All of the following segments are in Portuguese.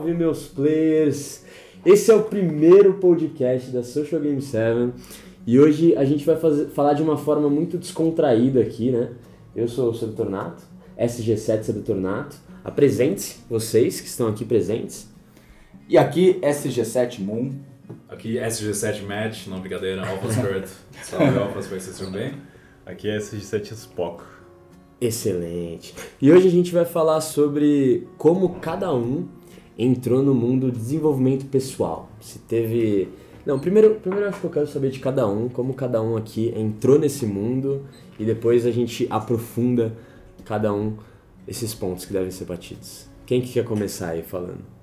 salve meus players! Esse é o primeiro podcast da Social Game 7 e hoje a gente vai fazer, falar de uma forma muito descontraída aqui, né? Eu sou o Sedutor Nato, SG7 Sedutor Nato. Apresente-se, vocês que estão aqui presentes. E aqui SG7 Moon. Aqui SG7 Match, não brincadeira, Alpha Spirit. Salve Alpha, vocês estão bem? Aqui é SG7 Spock. Excelente. E hoje a gente vai falar sobre como cada um entrou no mundo do desenvolvimento pessoal. Se teve. Não, primeiro, primeiro acho que eu quero saber de cada um, como cada um aqui entrou nesse mundo e depois a gente aprofunda cada um esses pontos que devem ser batidos. Quem que quer começar aí falando?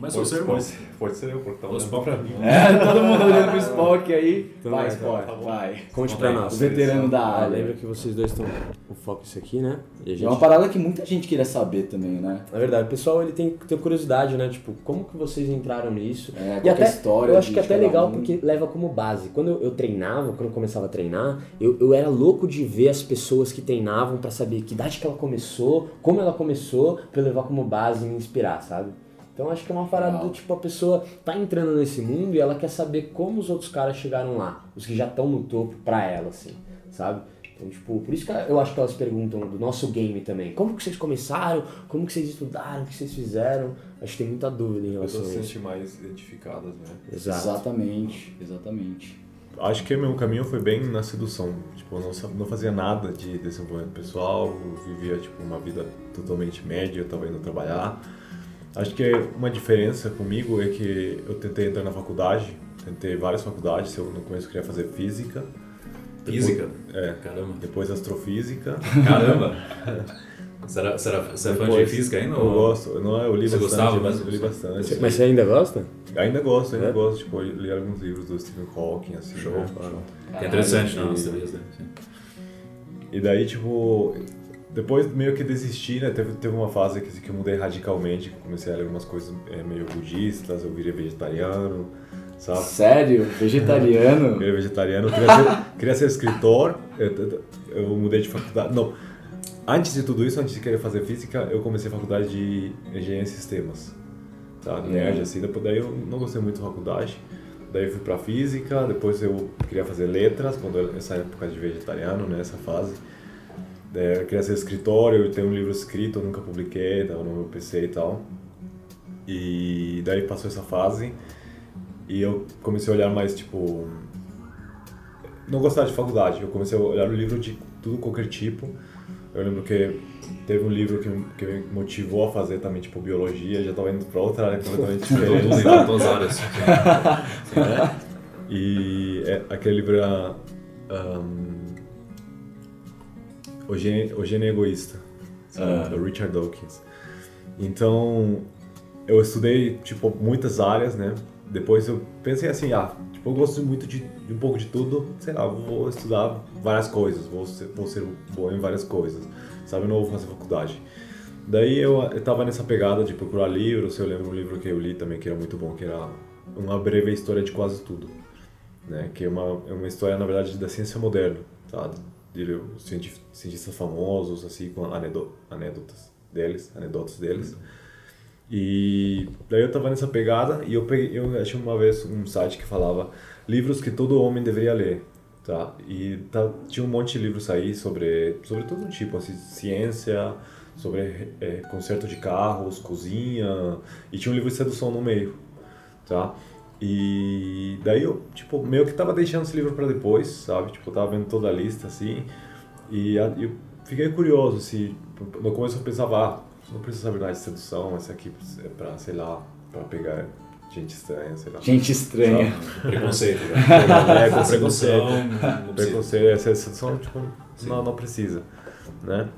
Mas o seu pode, irmão. pode, pode ser eu, porque tá O olhando pra mim. É, todo mundo olhando pro Spock aí. Então vai, vai, Spock, tá vai. Conte pra nós. O veterano da Ah, área. lembra que vocês dois estão. O foco é isso aqui, né? E a gente É uma parada que muita gente queria saber também, né? Na verdade, o pessoal ele tem que ter curiosidade, né? Tipo, como que vocês entraram nisso? É, e é até, a história eu acho que até legal um. porque leva como base. Quando eu, eu treinava, quando eu começava a treinar, eu, eu era louco de ver as pessoas que treinavam pra saber que idade que ela começou, como ela começou, pra eu levar como base e me inspirar, sabe? Então acho que é uma parada Legal. do tipo, a pessoa tá entrando nesse mundo e ela quer saber como os outros caras chegaram lá, os que já estão no topo pra ela, assim, sabe? Então, tipo, por isso que eu acho que elas perguntam do nosso game também. Como que vocês começaram? Como que vocês estudaram? O que vocês fizeram? Acho que tem muita dúvida em relação Pessoas a se isso. sentem mais identificadas, né? Exato. Exatamente, exatamente. Acho que meu caminho foi bem na sedução. Tipo, eu não, não fazia nada de desenvolvimento pessoal, vivia tipo uma vida totalmente média, eu tava indo trabalhar. Acho que uma diferença comigo é que eu tentei entrar na faculdade, tentei várias faculdades, eu no começo queria fazer física. depois- Física? É. Caramba. Depois astrofísica. Caramba! Será, será, você é fã de Depois- física ainda? Eu ou- gosto, eu, não, eu li Você bastante, gostava eu mesmo? li bastante. Mas você ainda gosta? Ainda gosto, ainda É? gosto. Tipo, eu li alguns livros do Stephen Hawking, assim. Show. né? Que é interessante, Ah, não, e- as teorias dele. sim. E daí, tipo, depois meio que desisti, né? Teve, teve uma fase que, que eu mudei radicalmente, comecei a ler umas coisas é, meio budistas, eu virei vegetariano, sabe? Sério? Vegetariano? Virei vegetariano, queria ser, queria ser escritor, eu, eu- eu mudei de faculdade. Não, antes de tudo isso, antes de querer fazer física, eu comecei a faculdade de engenharia em sistemas, tá? Nerd, assim, depois daí eu não gostei muito da faculdade. Daí eu fui pra física, depois eu queria fazer letras, quando eu, essa época de vegetariano, né, essa fase. Daí eu queria ser escritor, eu tenho um livro escrito, eu nunca publiquei, tava no meu PC e tal. E daí passou essa fase e eu comecei a olhar mais, tipo... Não gostava de faculdade, eu comecei a olhar o livro de tudo, qualquer tipo. Eu lembro que teve um livro que, me- que me motivou a fazer também, tipo, biologia, já tava indo pra outra área completamente diferente. Todos em todas as áreas. E é, aquele livro era um, o, Gênio, o Egoísta, sabe? Ah. do Richard Dawkins. Então, eu estudei, tipo, muitas áreas, né? Depois eu pensei assim, ah, tipo, eu gosto muito de, de um pouco de tudo, sei lá, vou estudar várias coisas, vou ser, vou ser bom em várias coisas, sabe? Eu não vou fazer faculdade. Daí eu, eu tava nessa pegada de procurar livros, eu lembro um livro que eu li também que era muito bom, que era Uma Breve História de Quase Tudo, né? Que é uma, é uma história, na verdade, da ciência moderna, tá? Cientif- cientistas famosos, assim, com anedo- anedotas deles, anedotas deles. E daí eu tava nessa pegada e eu peguei, eu achei uma vez um site que falava livros que todo homem deveria ler, tá? E tá, tinha um monte de livros aí sobre sobre todo tipo, assim, ciência, sobre é, conserto de carros, cozinha, e tinha um livro de sedução no meio, tá? E daí eu, tipo, meio que tava deixando esse livro para depois, sabe? Tipo, eu tava vendo toda a lista assim, e a- eu fiquei curioso, assim, no começo eu pensava, ah, não precisa saber nada de sedução, esse aqui é pra, sei lá, pra pegar gente estranha, sei lá. Gente estranha. Preconceito, né? É, com preconceito. Preconceito, essa sedução, tipo, não, não precisa, né?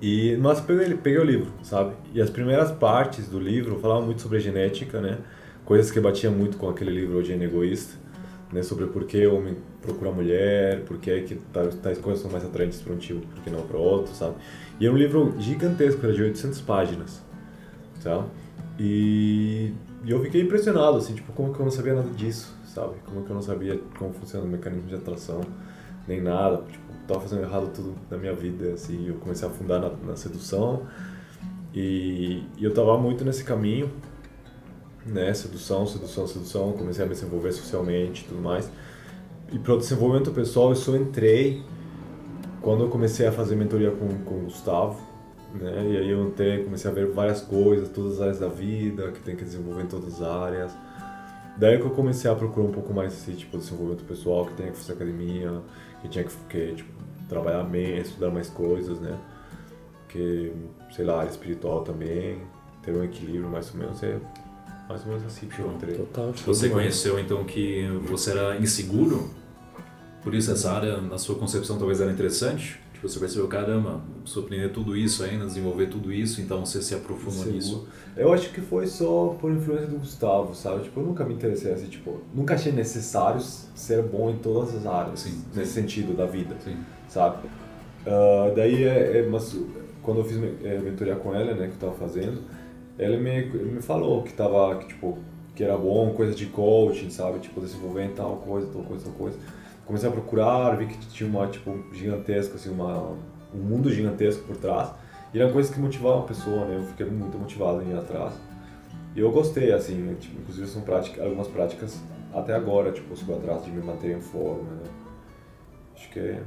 E, mas peguei, peguei o livro, sabe? E as primeiras partes do livro falavam muito sobre genética, né? Coisas que batiam muito com aquele livro O Gênio Egoísta, né? Sobre por que o homem procura a mulher, por que, que tais, tais coisas são mais atraentes para um tipo, por que não para outro, sabe? E é um livro gigantesco, era de 800 páginas, sabe? E, e eu fiquei impressionado, assim, tipo, como que eu não sabia nada disso, sabe? Como que eu não sabia como funciona o mecanismo de atração, nem nada, tipo, tava fazendo errado tudo na minha vida, assim, eu comecei a afundar na, na sedução E, e eu tava muito nesse caminho, né? Sedução, sedução, sedução. Comecei a me desenvolver socialmente e tudo mais. E para o desenvolvimento pessoal, eu só entrei quando eu comecei a fazer mentoria com, com o Gustavo, né? E aí eu entrei, comecei a ver várias coisas, todas as áreas da vida, que tem que desenvolver em todas as áreas. Daí que eu comecei a procurar um pouco mais esse tipo de desenvolvimento pessoal, que tem que fazer academia, que tinha que, que tipo, trabalhar bem, estudar mais coisas, né? Que, sei lá, área espiritual também, ter um equilíbrio mais ou menos, é mais ou menos assim que eu entrei. Total, Você conheceu então que você era inseguro? Por isso essa área, na sua concepção, talvez era interessante? Tipo, você percebeu, caramba, aprender tudo isso ainda, desenvolver tudo isso, então você se aprofundou Seguro. nisso. Eu acho que foi só por influência do Gustavo, sabe? Tipo, eu nunca me interessei assim, tipo, nunca achei necessário ser bom em todas as áreas, Sim. nesse sentido da vida, Sim. sabe? Ah, daí, é, é, mas quando eu fiz é, mentoria com ela, né, que eu tava fazendo, ela me, me falou que tava, que, tipo, que era bom, coisa de coaching, sabe? Tipo, desenvolver tal coisa, tal coisa, tal coisa. Comecei a procurar, vi que tinha uma, tipo, gigantesca, assim, uma, um mundo gigantesco por trás. E eram coisas que motivavam a pessoa, né? Eu fiquei muito motivado em ir atrás. E eu gostei, assim, né? tipo, inclusive são prática, algumas práticas até agora, tipo, eu sigo atrás de me manter em forma, né? Acho que é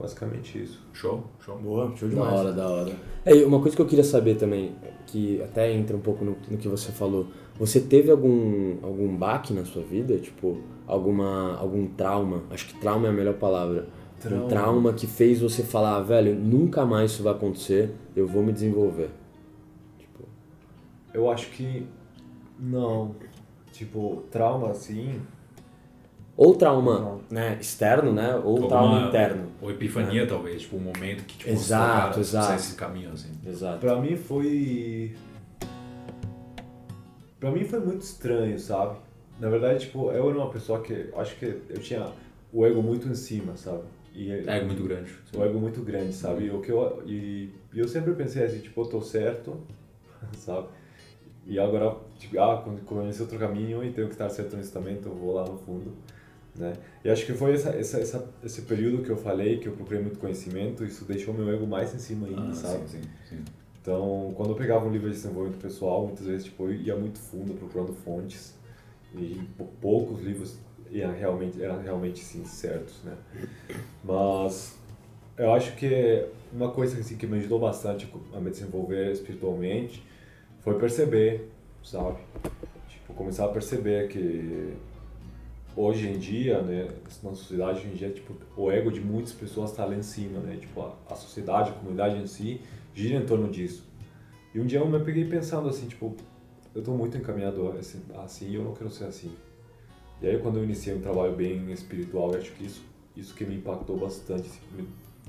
basicamente isso. Show? Show. Boa, show Da demais. hora, da hora. É, e uma coisa que eu queria saber também, que até entra um pouco no, no que você falou, você teve algum, algum baque na sua vida? Tipo, alguma, algum trauma? Acho que trauma é a melhor palavra. Um Trauma. trauma que fez você falar, "Ah, velho, nunca mais isso vai acontecer, eu vou me desenvolver. Tipo, Eu acho que não. Tipo, trauma assim. Ou trauma né, externo, né? Ou Ou trauma uma- interno. Ou epifania, talvez, tipo, um momento que tipo, Exato, mostrou, cara, exato. esse caminho, assim. Exato. Pra mim foi. Pra mim foi muito estranho, sabe? Na verdade, tipo, eu era uma pessoa que. Acho que eu tinha o ego muito em cima, sabe? E É muito grande. o ego muito grande, sabe? E o que eu, e, e eu sempre pensei assim, tipo, eu tô certo, sabe? E agora, tipo, ah, quando conheci outro caminho e tenho que estar certo nisso também, então eu vou lá no fundo, né? E acho que foi essa, essa, essa, esse período que eu falei, que eu procurei muito conhecimento, isso deixou meu ego mais em cima ainda, Ah, sabe? sim, sim, sim. Então, quando eu pegava um livro de desenvolvimento pessoal, muitas vezes, tipo, eu ia muito fundo procurando fontes e pou- poucos livros iam realmente, eram realmente, sim, certos, né? Mas eu acho que uma coisa assim, que me ajudou bastante a me desenvolver espiritualmente foi perceber, sabe? Tipo, começar a perceber que hoje em dia, né, na sociedade hoje em dia, tipo, o ego de muitas pessoas está lá em cima, né? Tipo, a, a sociedade, a comunidade em si gira em torno disso. E um dia eu me peguei pensando assim, tipo, eu tô muito encaminhado assim, assim e eu não quero ser assim. E aí quando eu iniciei um trabalho bem espiritual, eu acho que isso isso que me impactou bastante assim,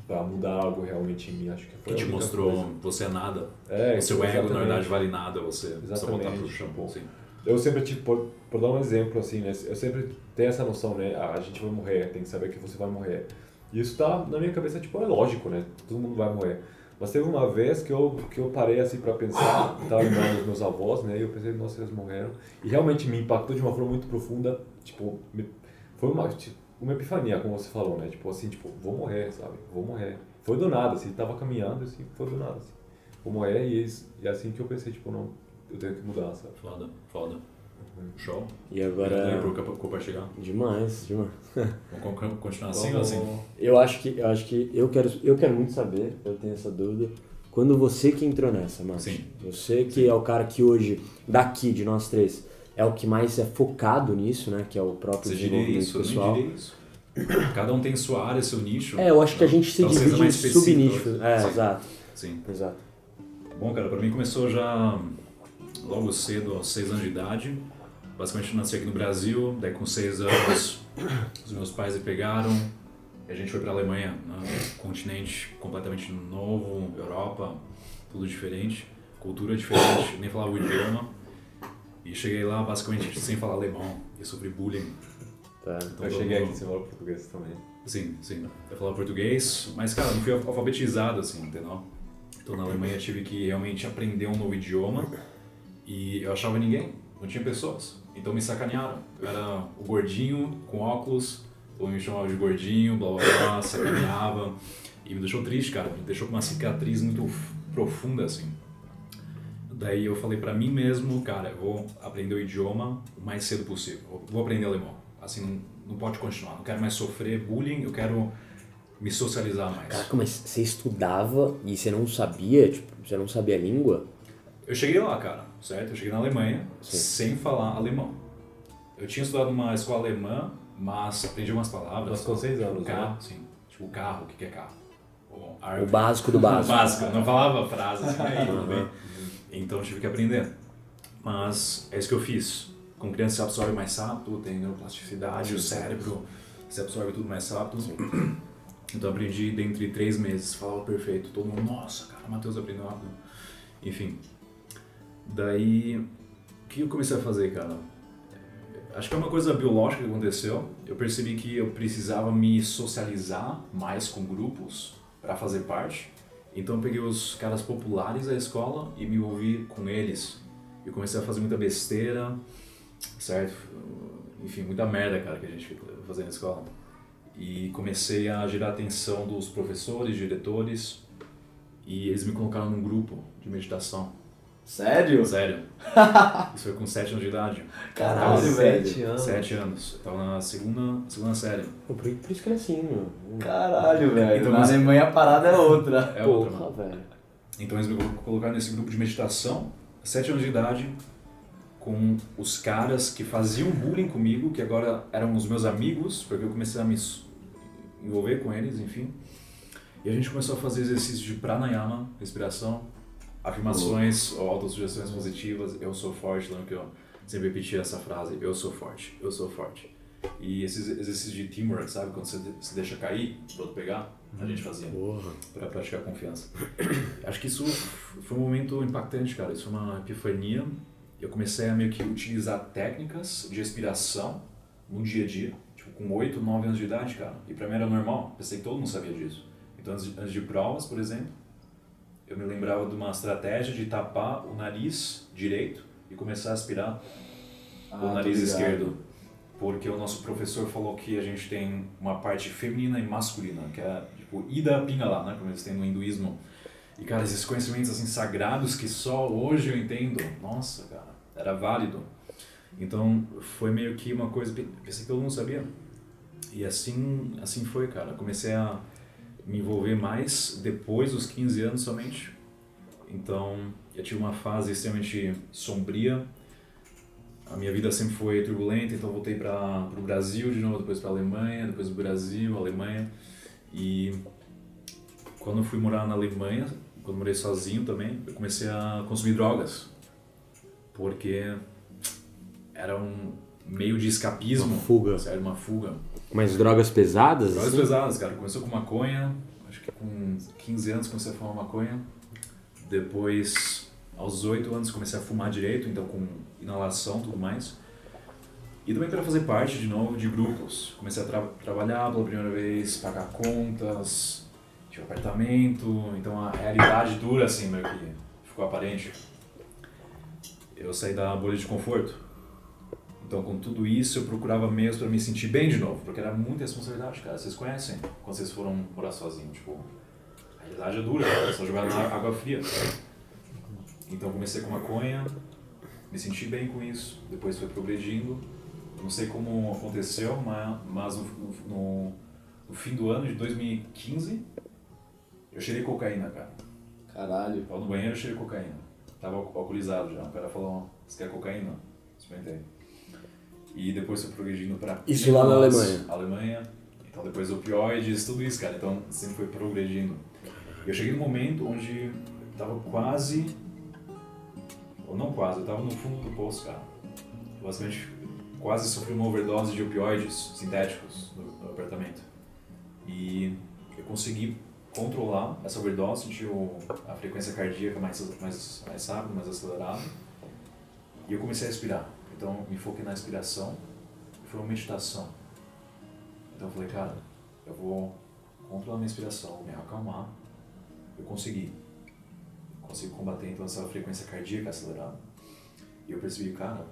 para mudar algo realmente em mim, acho que foi Que te mostrou, coisa. você é nada. É, o seu ego, na exatamente. verdade, vale nada, você precisa voltar Exatamente, pro chão. tipo, Sim. Eu sempre, tipo, por, por dar um exemplo, assim, né? Eu sempre tenho essa noção, né? Ah, a gente vai morrer, tem que saber que você vai morrer. E isso tá na minha cabeça, tipo, é lógico, né? Todo mundo vai morrer. Mas teve uma vez que eu, que eu parei, assim, pra pensar, tava lembrando dos meus avós, né? E eu pensei, nossa, eles morreram. E realmente me impactou de uma forma muito profunda, tipo, me- foi uma, tipo, uma epifania, como você falou, né? Tipo, assim, tipo, vou morrer, sabe? Vou morrer. Foi do nada, assim, tava caminhando, assim, foi do nada, assim. Vou morrer e, e é assim que eu pensei, tipo, não, eu tenho que mudar, sabe? Foda, foda. Show. E agora. Copa- compartilhar. Demais, demais. Vamos con- continuar assim ou assim? Eu acho que eu acho que eu quero eu quero muito saber, eu tenho essa dúvida. Quando você que entrou nessa, Márcio. Sim. Você que é o cara que hoje daqui de nós três é o que mais é focado nisso, né, que é o próprio Você diria desenvolvimento isso? Eu pessoal. diria isso. Cada um tem sua área, seu nicho. É, eu acho que a gente se seja divide em subnichos. É, Sim. exato. Sim. Exato. Bom, cara, pra mim começou já logo cedo, aos seis anos de idade. Basicamente eu nasci aqui no Brasil, daí com seis anos os meus pais me pegaram e a gente foi pra Alemanha, né? um continente completamente novo, Europa, tudo diferente, cultura diferente, nem falava o idioma. E cheguei lá basicamente sem falar alemão e sofri bullying. Tá. Então, Eu cheguei mundo- aqui, você fala português também. Sim, sim. Eu falava português, mas, cara, não fui alfabetizado, assim, entendeu? Então, na Alemanha, tive que realmente aprender um novo idioma e eu achava ninguém, não tinha pessoas. Então, me sacanearam. Eu era o gordinho com óculos, todo mundo me chamava de gordinho, blá blá blá, sacaneava. E me deixou triste, cara, me deixou com uma cicatriz muito profunda, assim. Daí eu falei pra mim mesmo, cara, eu vou aprender o idioma o mais cedo possível. Vou aprender alemão. Assim, não, não pode continuar. Não quero mais sofrer bullying, eu quero me socializar mais. Caraca, mas você estudava e você não sabia, tipo, você não sabia a língua? Eu cheguei lá, cara, certo? Eu cheguei na Alemanha sem falar alemão. Eu tinha estudado numa escola alemã, mas aprendi umas palavras. Mas com seis tipo anos, carro, né? sim. Tipo carro, o que é carro? O, O básico do básico. básico. Eu não falava frases assim, aí, tudo bem. Então tive que aprender. Mas é isso que eu fiz. Com criança se absorve mais rápido, tem neuroplasticidade, o cérebro se absorve tudo mais rápido. Então eu aprendi dentro de três meses, falava perfeito. Todo mundo, nossa, cara, o Matheus aprendeu rápido. Enfim. Daí, o que eu comecei a fazer, cara? Acho que é uma coisa biológica que aconteceu. Eu percebi que eu precisava me socializar mais com grupos para fazer parte. Então eu peguei os caras populares da escola e me envolvi com eles. Eu comecei a fazer muita besteira, certo? Enfim, muita merda, cara, que a gente fazendo na escola. E comecei a gerar a atenção dos professores, diretores, e eles me colocaram num grupo de meditação. Sério? Sério. Isso foi com 7 anos de idade. Caralho, velho. Sete anos. 7 anos. Tava na segunda, segunda série. Por, por isso que ele é assim, meu. Caralho, velho. Então, Na mas- Alemanha a parada é outra. É outra, Porra, mano. velho. Então eles me colo- colocaram nesse grupo de meditação, 7 anos de idade, com os caras que faziam bullying comigo, que agora eram os meus amigos, porque eu comecei a me envolver com eles, enfim. E a gente começou a fazer exercícios de pranayama, respiração, afirmações ou autossugestões positivas. Eu sou forte, lembra que eu sempre repetia essa frase, eu sou forte, eu sou forte. E esses exercícios de teamwork, sabe? Quando você se deixa cair, pro outro pegar, a gente fazia para praticar confiança. Acho que isso foi um momento impactante, cara. Isso foi uma epifania. Eu comecei a meio que utilizar técnicas de respiração no dia a dia, tipo com 8, 9 anos de idade, cara. E pra mim era normal. Pensei que todo mundo sabia disso. Então antes de provas, por exemplo, eu me lembrava de uma estratégia de tapar o nariz direito e começar a aspirar Ah, o nariz esquerdo. Porque o nosso professor falou que a gente tem uma parte feminina e masculina, que é tipo Ida Pingala, né? Como eles têm no hinduísmo. E, cara, esses conhecimentos assim sagrados que só hoje eu entendo. Nossa, cara, era válido. Então, foi meio que uma coisa, pensei que todo mundo sabia. E assim, assim foi, cara. Comecei a me envolver mais depois dos 15 anos somente. Então, eu tive uma fase extremamente sombria. A minha vida sempre foi turbulenta, então voltei para o Brasil de novo, depois para a Alemanha, depois do Brasil, Alemanha. E quando eu fui morar na Alemanha, quando morei sozinho também, eu comecei a consumir drogas. Porque era um meio de escapismo. Uma fuga. Sério, uma fuga. Mas drogas pesadas? Drogas assim? pesadas, cara. Começou com maconha, acho que com 15 anos comecei a fumar maconha. Depois, aos 8 anos, comecei a fumar direito, então com inalação e tudo mais. E também para fazer parte, de novo, de grupos. Comecei a tra trabalhar pela primeira vez, pagar contas, tinha apartamento, então a realidade dura, assim, meio que ficou aparente. Eu saí da bolha de conforto. Então, com tudo isso, eu procurava meios para me sentir bem de novo, porque era muita responsabilidade, cara. Vocês conhecem quando vocês foram morar sozinhos, tipo, a realidade é dura, cara. Só jogar na água fria. Então, comecei com maconha, me senti bem com isso, depois foi progredindo. Não sei como aconteceu, mas, mas no, no, fim do ano de 2015, eu cheirei cocaína, cara. Caralho. Tava no banheiro, eu cheirei cocaína. Tava al- alcoolizado já. O cara falou, você quer cocaína? Experimentei. E depois foi progredindo pra... Isso lá na Alemanha? Alemanha. Então depois opioides, tudo isso, cara. Então sempre foi progredindo. Eu cheguei num momento onde eu tava quase... Ou não quase, eu tava no fundo do poço, cara. Basicamente, quase sofri uma overdose de opioides sintéticos no, no apartamento. E eu consegui controlar essa overdose, sentir o, a frequência cardíaca mais, mais, mais rápida, mais acelerada. E eu comecei a respirar. Então, me foquei na respiração. e Foi uma meditação. Então, eu falei, cara, eu vou controlar minha respiração, me acalmar. Eu consegui. Consigo combater, então, essa frequência cardíaca acelerada. E eu percebi, cara,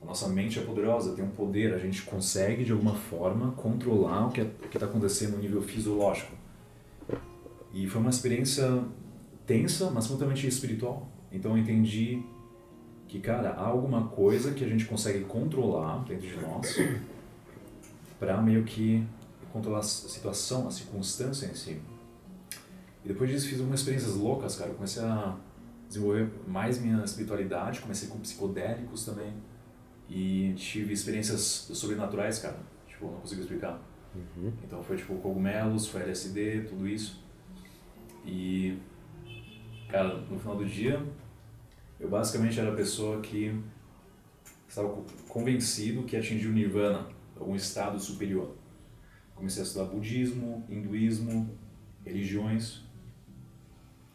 a nossa mente é poderosa, tem um poder, a gente consegue de alguma forma controlar o que é, está acontecendo no nível fisiológico. E foi uma experiência tensa, mas totalmente espiritual, Então eu entendi que, cara, há alguma coisa que a gente consegue controlar dentro de nós para meio que controlar a situação, a circunstância em si. E depois disso fiz algumas experiências loucas, cara. Eu comecei a desenvolver mais minha espiritualidade, comecei com psicodélicos também. E tive experiências sobrenaturais, cara. Tipo, não consigo explicar. Uhum. Então foi tipo cogumelos, foi LSD, tudo isso. E, cara, no final do dia, eu basicamente era a pessoa que estava co- convencido que atingiu nirvana, algum estado superior. Comecei a estudar budismo, hinduísmo, religiões,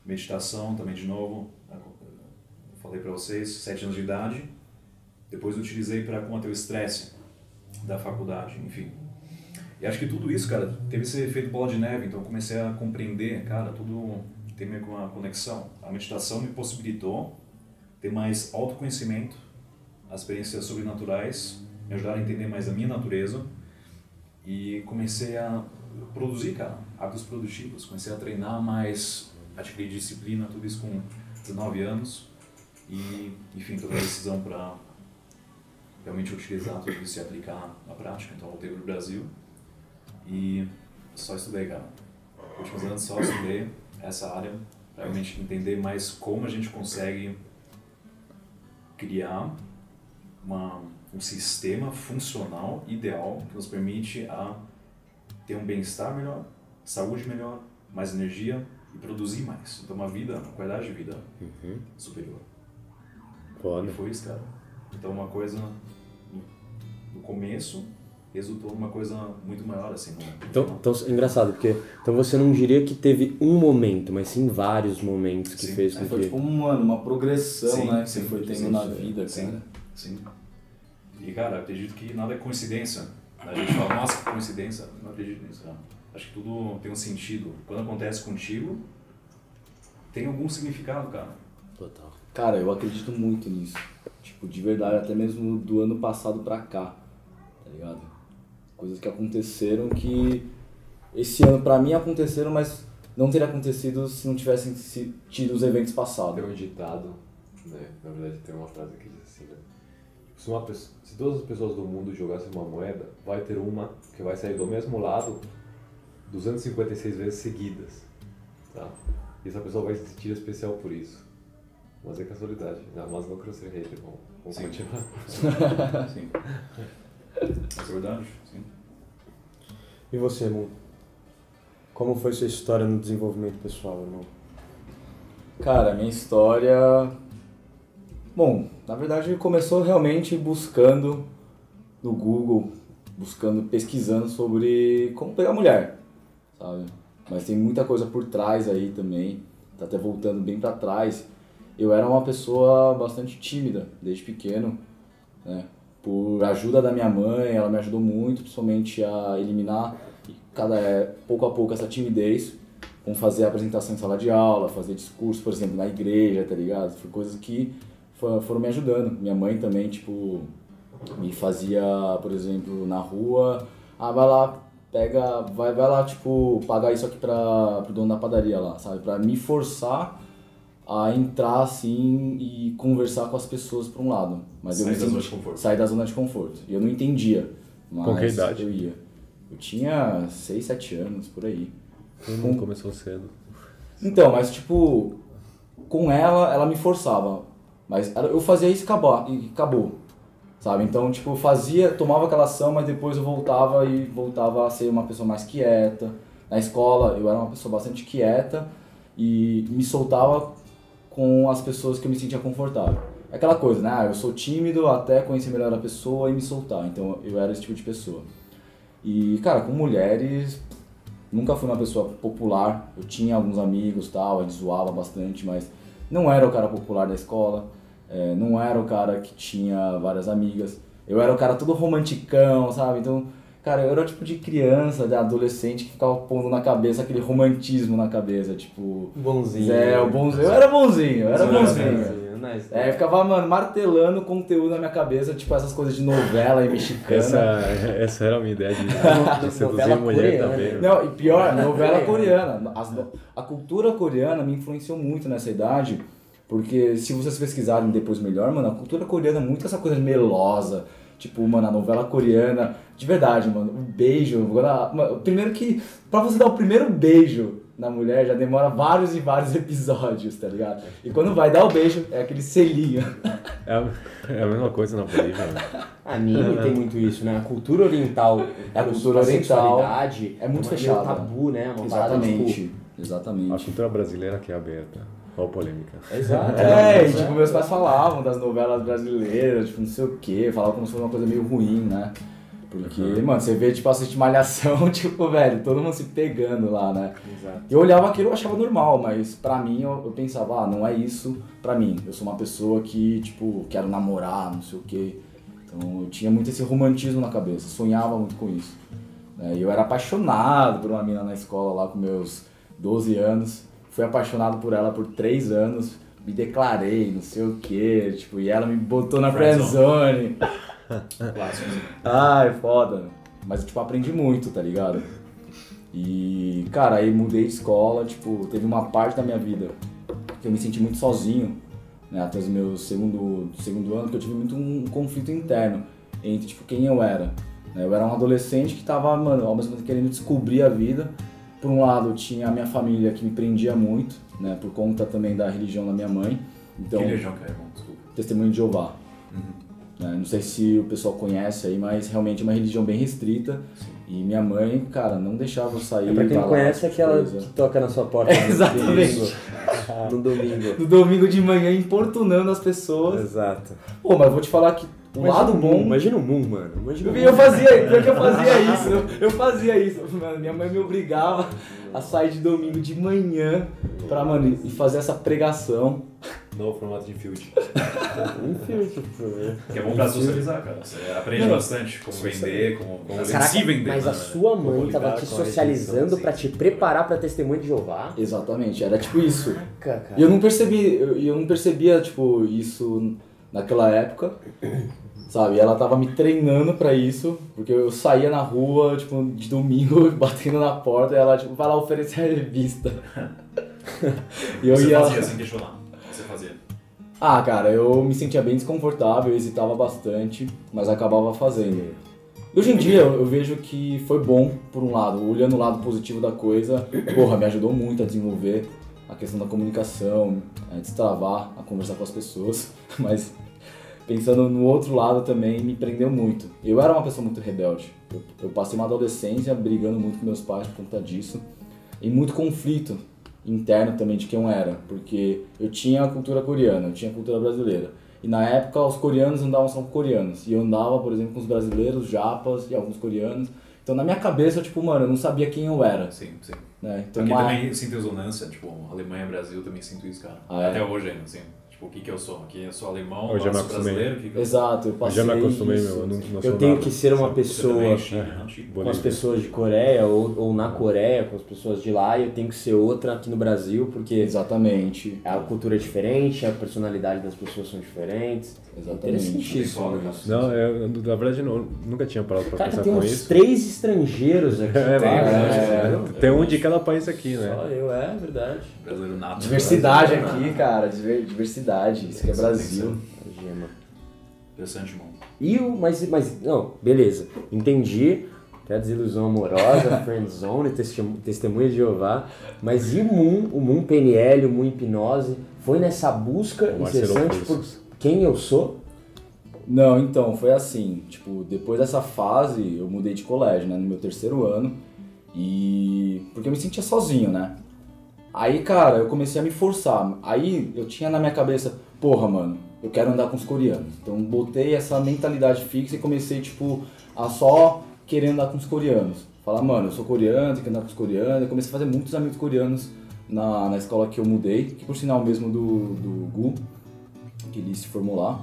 meditação também de novo. Eu falei para vocês, sete anos de idade. Depois utilizei para combater o estresse da faculdade, enfim. E acho que tudo isso, cara, teve esse efeito bola de neve, então comecei a compreender, cara, tudo tem meio que uma conexão. A meditação me possibilitou ter mais autoconhecimento, as experiências sobrenaturais me ajudaram a entender mais a minha natureza e comecei a produzir, cara, hábitos produtivos. Comecei a treinar mais, adquirir disciplina, tudo isso com 19 anos e, enfim, tomei a decisão para realmente utilizar tudo isso e aplicar na prática. Então, voltei para o Brasil e só estudei, cara. Últimos anos só estudei essa área realmente entender mais como a gente consegue criar uma, um sistema funcional ideal que nos permite a ter um bem-estar melhor, saúde melhor, mais energia e produzir mais. Então, uma vida, uma qualidade de vida Uhum. superior. Foda. E foi isso, cara. Então, uma coisa no, no começo resultou numa coisa muito maior, assim. no- no Então, então, é engraçado, porque então você não diria que teve um momento, mas sim vários momentos que Sim. fez com Aí foi que... tipo, mano, uma progressão, Sim, né? Que sim, você foi tendo na vida, Sim. cara. Sim. E, cara, acredito que nada é coincidência. A gente fala, nossa, que coincidência. Não acredito nisso, cara. Acho que tudo tem um sentido. Quando acontece contigo, tem algum significado, cara. Total. Cara, eu acredito muito nisso. Tipo, de verdade, até mesmo do ano passado pra cá, tá ligado? Coisas que aconteceram que esse ano pra mim aconteceram, mas não teria acontecido se não tivessem se- tido os eventos passados. Tem um ditado, né? Na verdade tem uma frase que diz assim, né? Se, uma pessoa, se todas as pessoas do mundo jogassem uma moeda, vai ter uma que vai sair do mesmo lado 256 vezes seguidas, tá? E essa pessoa vai se sentir especial por isso. Mas é casualidade, né? mas não quero ser hater, vamos, vamos Sim. continuar. Sim. É verdade. E você, irmão? Como foi sua história no desenvolvimento pessoal, irmão? Cara, minha história. Bom, na verdade começou realmente buscando no Google, buscando, pesquisando sobre como pegar mulher, sabe? Mas tem muita coisa por trás aí também, tá até voltando bem pra trás. Eu era uma pessoa bastante tímida desde pequeno, né? Por ajuda da minha mãe, ela me ajudou muito, principalmente a eliminar cada é, pouco a pouco essa timidez como fazer apresentação em sala de aula, fazer discurso, por exemplo, na igreja, tá ligado? Foi coisas que fo- foram me ajudando. Minha mãe também, tipo, me fazia, por exemplo, na rua, ah, vai lá, pega, vai, vai lá, tipo, pagar isso aqui pra, pro dono da padaria lá, sabe? Pra me forçar a entrar, assim, e conversar com as pessoas por um lado. Mas eu Sair me da zona de conforto. Sair da zona de conforto. E eu não entendia. Mas Com que idade? Eu ia. Eu tinha 6, 7 anos, por aí. Hum, começou cedo. Então, mas tipo, com ela, ela me forçava. Mas eu fazia isso e acabou, e acabou. Sabe? Então, tipo, eu fazia, tomava aquela ação, mas depois eu voltava e voltava a ser uma pessoa mais quieta. Na escola, eu era uma pessoa bastante quieta e me soltava com as pessoas que eu me sentia confortável. É aquela coisa, né? Ah, eu sou tímido até conhecer melhor a pessoa e me soltar. Então, eu era esse tipo de pessoa. E, cara, com mulheres, nunca fui uma pessoa popular. Eu tinha alguns amigos tal, a gente zoava bastante, mas não era o cara popular da escola. é, não era o cara que tinha várias amigas. Eu era o cara todo romanticão, sabe? Então, cara, eu era o tipo de criança, de adolescente que ficava pondo na cabeça aquele romantismo na cabeça, tipo. Bonzinho. É, o bonzinho. Eu era bonzinho, eu era bonzinho. Nice. É, eu ficava, mano, martelando conteúdo na minha cabeça, tipo essas coisas de novela e mexicana. Essa, essa era a minha ideia de, de seduzir Novela mulher coreana. também. né? Não, e pior, novela coreana. As a cultura coreana me influenciou muito nessa idade, Porque se vocês pesquisarem depois melhor, mano, a cultura coreana é muito essa coisa melosa. Tipo, mano, a novela coreana, de verdade, mano, o beijo. Agora, mano, primeiro que, pra você dar o primeiro beijo na mulher, já demora vários e vários episódios, tá ligado? E quando vai dar o beijo, é aquele selinho. É, a- é a mesma coisa na Bolívia, né? Anime tem muito isso, né? A cultura oriental, A cultura a oriental é muito meio fechada. tabu, né? Uma parada, Exatamente. tipo, A Exatamente. cultura brasileira que é aberta. Olha a polêmica. Exato. É, e tipo, meus pais falavam das novelas brasileiras, tipo, não sei o quê, falavam como se fosse uma coisa meio ruim, né? Porque, mano, você vê, tipo, assistir Malhação, tipo, velho, todo mundo se pegando lá, né? Exato. Eu olhava aquilo e achava normal, mas pra mim eu, eu pensava, ah, não é isso pra mim. Eu sou uma pessoa que, tipo, quero namorar, não sei o quê. Então eu tinha muito esse romantismo na cabeça, sonhava muito com isso. né? E eu era apaixonado por uma menina na escola lá com meus 12 anos. Fui apaixonado por ela por 3 anos. Me declarei, não sei o quê, tipo, e ela me botou na Friendzone. Ai, foda. Mas, tipo, aprendi muito, tá ligado? E, cara, aí mudei de escola, tipo, teve uma parte da minha vida que eu me senti muito sozinho, né? Até o meu segundo, segundo ano, que eu tive muito um conflito interno entre, tipo, quem eu era. né? Eu era um adolescente que tava, mano, ao mesmo tempo querendo descobrir a vida. Por um lado, tinha a minha família que me prendia muito, né? Por conta também da religião da minha mãe. Então, Que religião que é, irmão? Desculpa. Testemunho de Jeová. Né, Não sei se o pessoal conhece aí, mas realmente é uma religião bem restrita. E minha mãe, cara, não deixava eu sair. É, pra quem não conhece, é aquela que toca na sua porta no Exatamente. domingo. No domingo. No domingo de manhã, importunando as pessoas. Exato. Pô, mas vou te falar que o lado bom. Imagina o Moon, mano. Imagina o Eu Moon. fazia, pior que eu fazia isso, eu, eu fazia isso. Mano, minha mãe me obrigava a sair de domingo de manhã pra, mano, e fazer essa pregação. Novo formato de field. Um tipo, né? Que é bom pra socializar, cara. Você aprende bastante como vender, como, como Caraca, se vender. mas né, a velho? sua mãe tava te socializando pra te preparar pra testemunho de Jeová? Exatamente, era tipo isso. Caraca, cara. E eu não percebi, eu, eu não percebia, tipo, isso naquela época, sabe? E ela tava me treinando pra isso, porque eu saía na rua, tipo, de domingo, batendo na porta, e ela, tipo, vai lá oferecer a revista. e eu Você ia... fazia sem questionar. Você fazia. Ah, cara, eu me sentia bem desconfortável, hesitava bastante, mas acabava fazendo. E Hoje em dia eu eu vejo que foi bom, por um lado, olhando o lado positivo da coisa, porra, me ajudou muito a desenvolver a questão da comunicação, a destravar, a conversar com as pessoas, mas pensando no outro lado também me prendeu muito. Eu era uma pessoa muito rebelde, eu, eu passei uma adolescência brigando muito com meus pais por conta disso, e muito conflito interno também de quem eu era, porque eu tinha a cultura coreana, eu tinha a cultura brasileira. E na época os coreanos andavam só com coreanos. E eu andava, por exemplo, com os brasileiros, japas e alguns coreanos. Então na minha cabeça, tipo, mano, eu não sabia quem eu era. Sim, sim. Né? Então, Aqui uma- também sinto ressonância, tipo, Alemanha, Brasil, também sinto isso, cara. Ah, é? Até hoje ainda, assim. Tipo, o que que eu sou? Aqui eu sou alemão, Eu já me brasileiro, que que eu Exato, eu Eu passei já me acostumei, isso. meu. Eu, não, não Eu tenho nada. que ser uma pessoa Chile, né? Chile. com as pessoas de Coreia ou, ou na Coreia, com as pessoas de lá, e eu tenho que ser outra aqui no Brasil, porque Exatamente. a cultura é diferente, a personalidade das pessoas são diferentes. Exatamente. Tem isso. Não, eu, na verdade, eu nunca tinha parado pra Cara, pensar tem com uns isso. três estrangeiros aqui. É, verdade. É. Tem um de cada país aqui, né? Só eu, é verdade. Brasileiro nato. Diversidade aqui, cara. diver- Diversidade. Isso que é Brasil. A gema. Interessante, irmão. E o. Mas, mas. Não, beleza. Entendi. Até a desilusão amorosa, friendzone, testemunha de Jeová. Mas e o Moon, o Moon PNL, o Moon Hipnose? Foi nessa busca Marcelo incessante por quem eu sou? Não, então, foi assim, tipo, depois dessa fase eu mudei de colégio, né, no meu terceiro ano, e porque eu me sentia sozinho, né? Aí, cara, eu comecei a me forçar. Aí eu tinha na minha cabeça, porra, mano, eu quero andar com os coreanos. Então botei essa mentalidade fixa e comecei, tipo, a só querer andar com os coreanos. Falar, mano, eu sou coreano, tenho que andar com os coreanos. Eu comecei a fazer muitos amigos coreanos na, na escola que eu mudei, que por sinal mesmo do, do Gu, que ele se formou lá.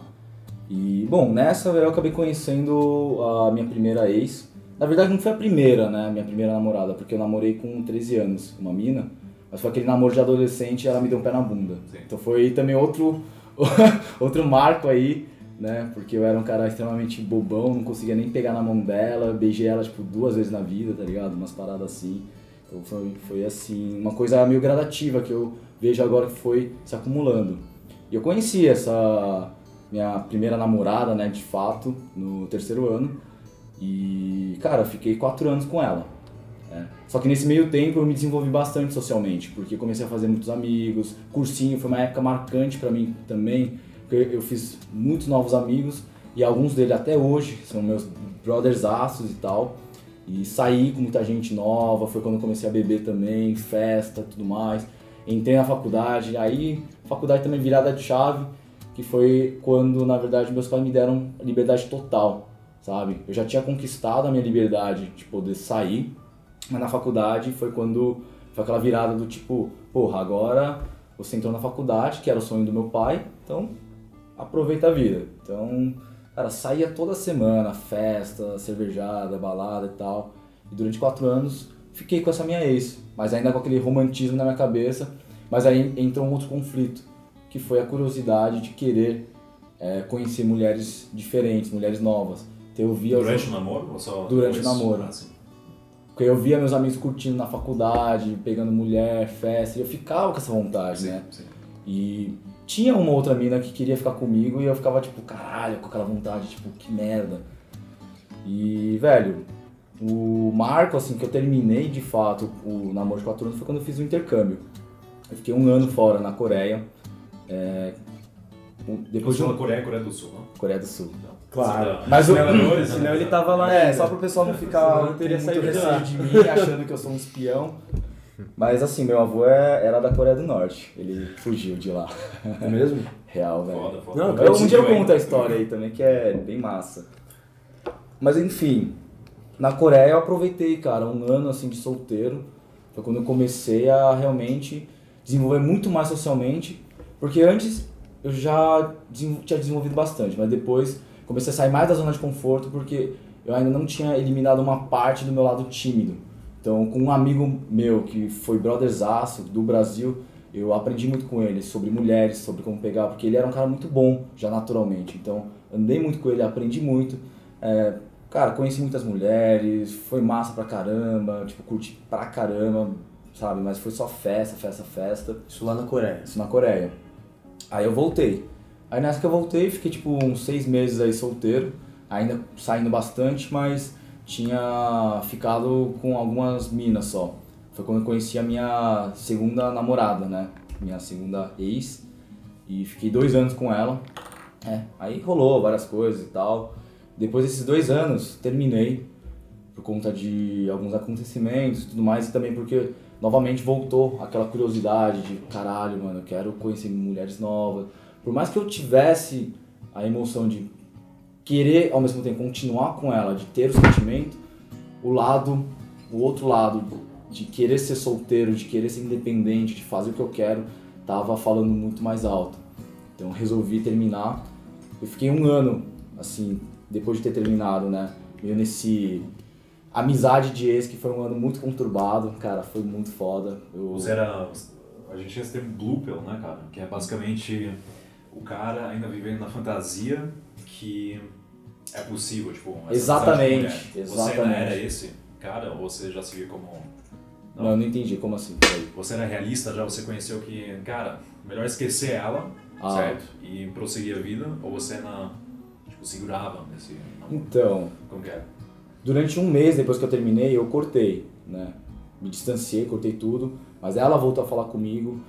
E, bom, nessa eu acabei conhecendo a minha primeira ex. Na verdade, não foi a primeira, né? Minha primeira namorada, porque eu namorei com 13 anos, uma mina. Mas foi aquele namoro de adolescente e ela me deu um pé na bunda. Sim. Então foi também outro, outro marco aí, né? Porque eu era um cara extremamente bobão, não conseguia nem pegar na mão dela. Beijei ela, tipo, duas vezes na vida, tá ligado? Umas paradas assim. Então foi, foi assim, uma coisa meio gradativa que eu vejo agora que foi se acumulando. E eu conheci essa minha primeira namorada, né, de fato, no terceiro ano. E, cara, eu fiquei quatro anos com ela. Né. Só que nesse meio tempo eu me desenvolvi bastante socialmente, porque comecei a fazer muitos amigos, cursinho foi uma época marcante pra mim também, porque eu fiz muitos novos amigos e alguns deles até hoje são meus brothers aços e tal. E saí com muita gente nova, foi quando eu comecei a beber também, festa, tudo mais. Entrei na faculdade, aí faculdade também virada de chave, que foi quando na verdade meus pais me deram liberdade total, sabe? Eu já tinha conquistado a minha liberdade de poder sair, mas na faculdade foi quando foi aquela virada do tipo, porra, agora você entrou na faculdade, que era o sonho do meu pai, então aproveita a vida. Então, cara, saía toda semana, festa, cervejada, balada e tal. E durante quatro anos fiquei com essa minha ex, mas ainda com aquele romantismo na minha cabeça. Mas aí entrou um outro conflito, que foi a curiosidade de querer é, conhecer mulheres diferentes, mulheres novas. Então eu via Durante o namoro ou só Durante o namoro. Ah, sim. Porque eu via meus amigos curtindo na faculdade, pegando mulher, festa, e eu ficava com essa vontade, né? Sim, sim. E tinha uma outra mina que queria ficar comigo e eu ficava tipo, caralho, com aquela vontade, tipo, que merda. E, velho, o marco, assim, que eu terminei de fato o namoro de 4 anos foi quando eu fiz o intercâmbio. Eu fiquei um ano fora na Coreia. é, Depois de uma Coreia e Coreia do Sul, não? Coreia do Sul. Claro. Mas o-? Senão ele tava lá É, ainda. só pro pessoal não ficar com teria muito receio lá. de mim, achando que eu sou um espião. Mas assim, meu avô é- era da Coreia do Norte. Ele fugiu de lá. É mesmo? Real, velho. Foda, foda. Não, Eu um dia eu conto a história aí também, que é bem massa. Mas enfim, na Coreia eu aproveitei, cara, um ano assim de solteiro. Foi quando eu comecei a realmente desenvolver muito mais socialmente. Porque antes eu já tinha desenvolvido bastante, mas depois comecei a sair mais da zona de conforto porque eu ainda não tinha eliminado uma parte do meu lado tímido. Então, com um amigo meu que foi brotherzaço do Brasil, eu aprendi muito com ele sobre mulheres, sobre como pegar, porque ele era um cara muito bom, já naturalmente. Então, andei muito com ele, aprendi muito. É, cara, conheci muitas mulheres, foi massa pra caramba, tipo, curti pra caramba, sabe? Mas foi só festa, festa, festa. Isso lá na Coreia. Isso na Coreia. Aí eu voltei. Aí nessa que eu voltei, fiquei tipo uns seis meses aí solteiro, ainda saindo bastante, mas tinha ficado com algumas minas só. Foi quando eu conheci a minha segunda namorada, né? Minha segunda ex. E fiquei dois anos com ela. É, aí rolou várias coisas e tal. Depois desses dois anos, terminei por conta de alguns acontecimentos e tudo mais, e também porque novamente voltou aquela curiosidade de caralho, mano, eu quero conhecer mulheres novas. Por mais que eu tivesse a emoção de querer ao mesmo tempo continuar com ela, de ter o sentimento, o lado, o outro lado de querer ser solteiro, de querer ser independente, de fazer o que eu quero, tava falando muito mais alto. Então resolvi terminar. Eu fiquei um ano, assim, depois de ter terminado, né? Meio nesse amizade de ex, que foi um ano muito conturbado, cara, foi muito foda. Eu... Você era. A gente tinha esse termo blue pill, né, cara? Que é basicamente o cara ainda vivendo na fantasia que é possível, tipo. Exatamente, mulher. Você exatamente. ainda era esse cara ou você já se via como. Não, eu não entendi, como assim? Você era realista já? Você conheceu que, cara, melhor esquecer ela, Ah. certo? E prosseguir a vida? Ou você na. Tipo, segurava nesse. Então, Como que era? durante um mês depois que eu terminei, eu cortei, né? Me distanciei, cortei tudo, mas ela voltou a falar comigo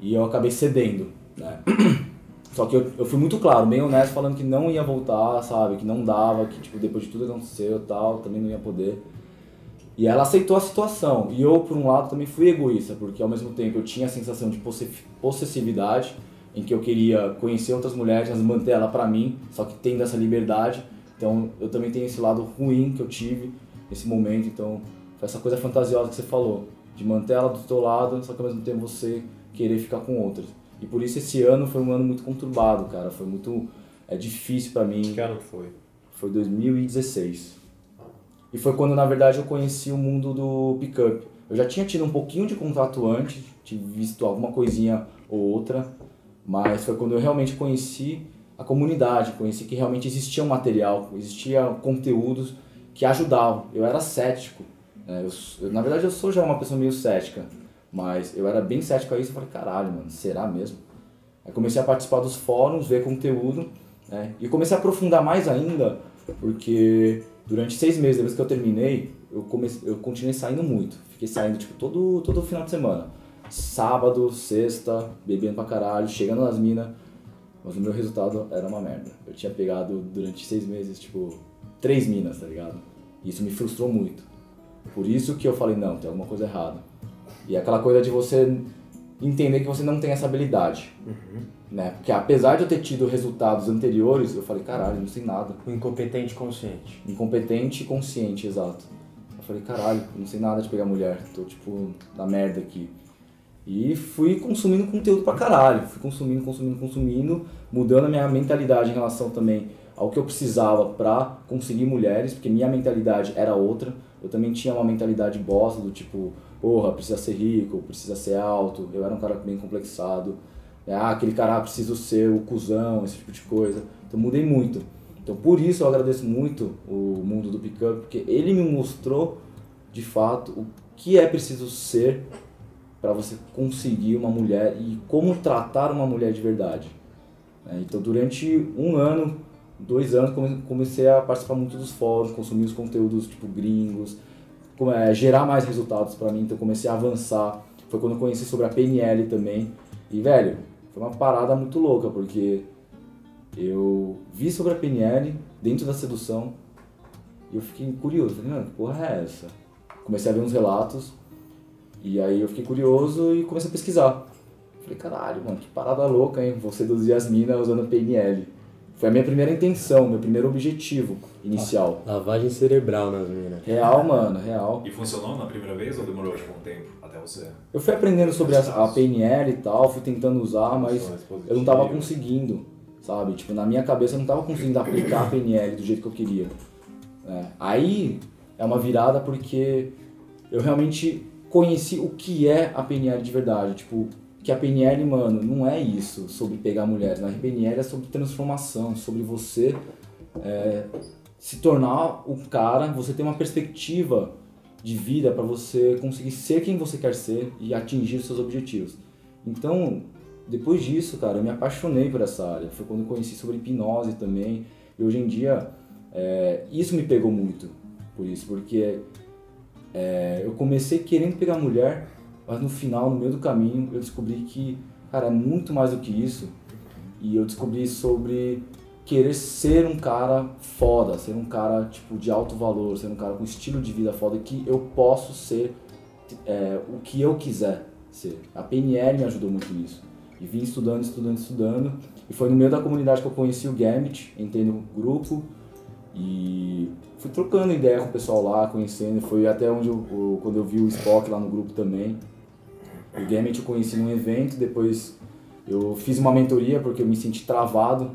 e eu acabei cedendo, né? Só que eu, eu fui muito claro, bem honesto, falando que não ia voltar, sabe? Que não dava, que tipo, depois de tudo aconteceu e tal, também não ia poder. E ela aceitou a situação. E eu, por um lado, também fui egoísta, porque ao mesmo tempo eu tinha a sensação de posse- possessividade, em que eu queria conhecer outras mulheres, mas manter ela pra mim, só que tendo essa liberdade. Então eu também tenho esse lado ruim que eu tive nesse momento. Então foi essa coisa fantasiosa que você falou, de manter ela do teu lado, só que ao mesmo tempo você querer ficar com outras. E por isso esse ano foi um ano muito conturbado, cara. Foi muito é difícil pra mim. Que ano foi? Foi 2016. E foi quando, na verdade, eu conheci o mundo do pickup. Eu já tinha tido um pouquinho de contato antes, tinha visto alguma coisinha ou outra, mas foi quando eu realmente conheci a comunidade, conheci que realmente existia um material, existia conteúdos que ajudavam. Eu era cético. né? Eu, eu- na verdade, eu sou já uma pessoa meio cética, mas eu era bem cético a isso. Eu falei, caralho, mano, será mesmo? Aí comecei a participar dos fóruns, ver conteúdo, né? E comecei a aprofundar mais ainda, porque durante seis meses, depois que eu terminei, eu, comecei, eu continuei saindo muito. Fiquei saindo, tipo, todo, todo final de semana. Sábado, sexta, bebendo pra caralho, chegando nas minas. Mas o meu resultado era uma merda. Eu tinha pegado durante seis meses, tipo, três minas, tá ligado? E isso me frustrou muito. Por isso que eu falei, não, tem alguma coisa errada. E aquela coisa de você entender que você não tem essa habilidade. Né? Porque apesar de eu ter tido resultados anteriores, eu falei, caralho, não sei nada. O incompetente consciente. Incompetente e consciente, exato. Eu falei, caralho, não sei nada de pegar mulher, tô tipo na merda aqui. E fui consumindo conteúdo pra caralho, fui consumindo, consumindo, consumindo, mudando a minha mentalidade em relação também ao que eu precisava pra conseguir mulheres, porque minha mentalidade era outra. Eu também tinha uma mentalidade bosta do tipo, porra, precisa ser rico, precisa ser alto. Eu era um cara bem complexado. Ah, aquele cara preciso ser o cuzão, esse tipo de coisa. Então mudei muito. Então por isso eu agradeço muito o mundo do pickup, porque ele me mostrou de fato o que é preciso ser para você conseguir uma mulher e como tratar uma mulher de verdade. né? Então durante um ano, dois anos, come- comecei a participar muito dos fóruns, consumir os conteúdos tipo gringos, é, gerar mais resultados para mim, então comecei a avançar. Foi quando eu conheci sobre a PNL também. E velho, foi uma parada muito louca, porque eu vi sobre a PNL dentro da sedução e eu fiquei curioso, falei, mano, que porra é essa? Comecei a ver uns relatos e aí eu fiquei curioso e comecei a pesquisar. Falei, caralho, mano, que parada louca, hein? Vou seduzir as minas usando PNL. Foi a minha primeira intenção, meu primeiro objetivo inicial. Lavagem cerebral nas minas. Real, mano, real. E funcionou na primeira vez ou demorou tipo, um tempo até você? Eu fui aprendendo sobre a, a PNL e tal, fui tentando usar, mas eu não tava conseguindo, sabe? Tipo, na minha cabeça eu não tava conseguindo aplicar a PNL do jeito que eu queria. né? Aí é uma virada porque eu realmente conheci o que é a PNL de verdade. Tipo, que a PNL, mano, não é isso sobre pegar mulheres. Na PNL é sobre transformação, sobre você é, se tornar o cara, você ter uma perspectiva de vida para você conseguir ser quem você quer ser e atingir seus objetivos. Então, depois disso, cara, eu me apaixonei por essa área. Foi quando eu conheci sobre hipnose também. E hoje em dia, é, isso me pegou muito por isso, porque é, eu comecei querendo pegar mulher, mas no final, no meio do caminho, eu descobri que, cara, é muito mais do que isso. E eu descobri sobre querer ser um cara foda, ser um cara tipo de alto valor, ser um cara com estilo de vida foda que eu posso ser é, o que eu quiser ser. A PNL me ajudou muito nisso. E vim estudando, estudando, estudando. E foi no meio da comunidade que eu conheci o Gambit, entrei no grupo e fui trocando ideia com o pessoal lá, conhecendo. Foi até onde eu, quando eu vi o Spock lá no grupo também. O Gambit eu conheci num evento, depois eu fiz uma mentoria porque eu me senti travado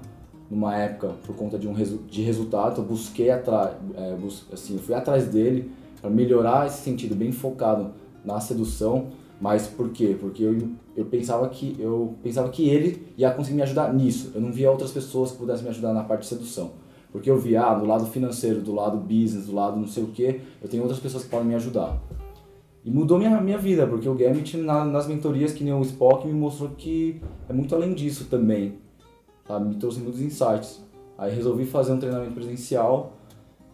numa época por conta de um resu de resultado. Eu busquei atrás, é, bus assim, eu fui atrás dele para melhorar esse sentido, bem focado na sedução. Mas por quê? Porque eu, eu pensava que eu pensava que ele ia conseguir me ajudar nisso. Eu não via outras pessoas que pudessem me ajudar na parte de sedução. Porque eu via, ah, do lado financeiro, do lado business, do lado não sei o que, eu tenho outras pessoas que podem me ajudar. E mudou minha, minha vida, porque o Gambit na, nas mentorias, que nem o Spock, me mostrou que é muito além disso também. Sabe? Me trouxe muitos insights. Aí resolvi fazer um treinamento presencial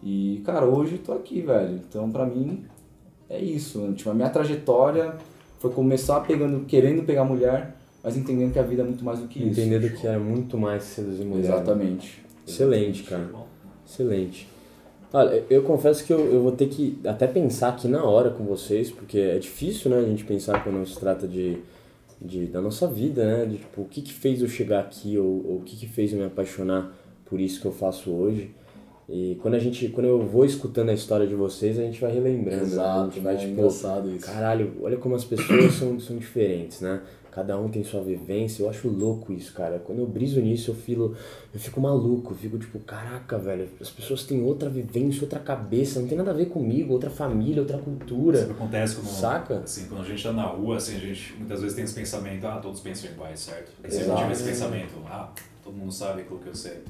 e, cara, hoje eu tô aqui, velho. Então, pra mim, é isso. né? Tipo, a minha trajetória foi começar pegando, querendo pegar mulher, mas entendendo que a vida é muito mais do que isso. Entendendo que era muito mais que seduzir mulher. Exatamente. Excelente, cara. Excelente. Olha, eu confesso que eu, eu vou ter que até pensar aqui na hora com vocês, porque é difícil, né, a gente pensar quando se trata de, de da nossa vida, né, de tipo, o que que fez eu chegar aqui, ou, ou o que que fez eu me apaixonar por isso que eu faço hoje. E quando a gente, quando eu vou escutando a história de vocês, a gente vai relembrando, né? a Exato, gente vai é tipo, engraçado isso. Caralho, olha como as pessoas são, são diferentes, né? Cada um tem sua vivência, eu acho louco isso, cara. Quando eu briso nisso, eu fico, eu fico maluco, eu fico tipo, caraca, velho, as pessoas têm outra vivência, outra cabeça, não tem nada a ver comigo, outra família, outra cultura. Sempre acontece quando, Saca? Assim, quando a gente tá na rua, assim, a gente muitas vezes tem esse pensamento, ah, todos pensam iguais, certo? Eu sempre Exato. tive esse pensamento, ah, todo mundo sabe aquilo que eu sei.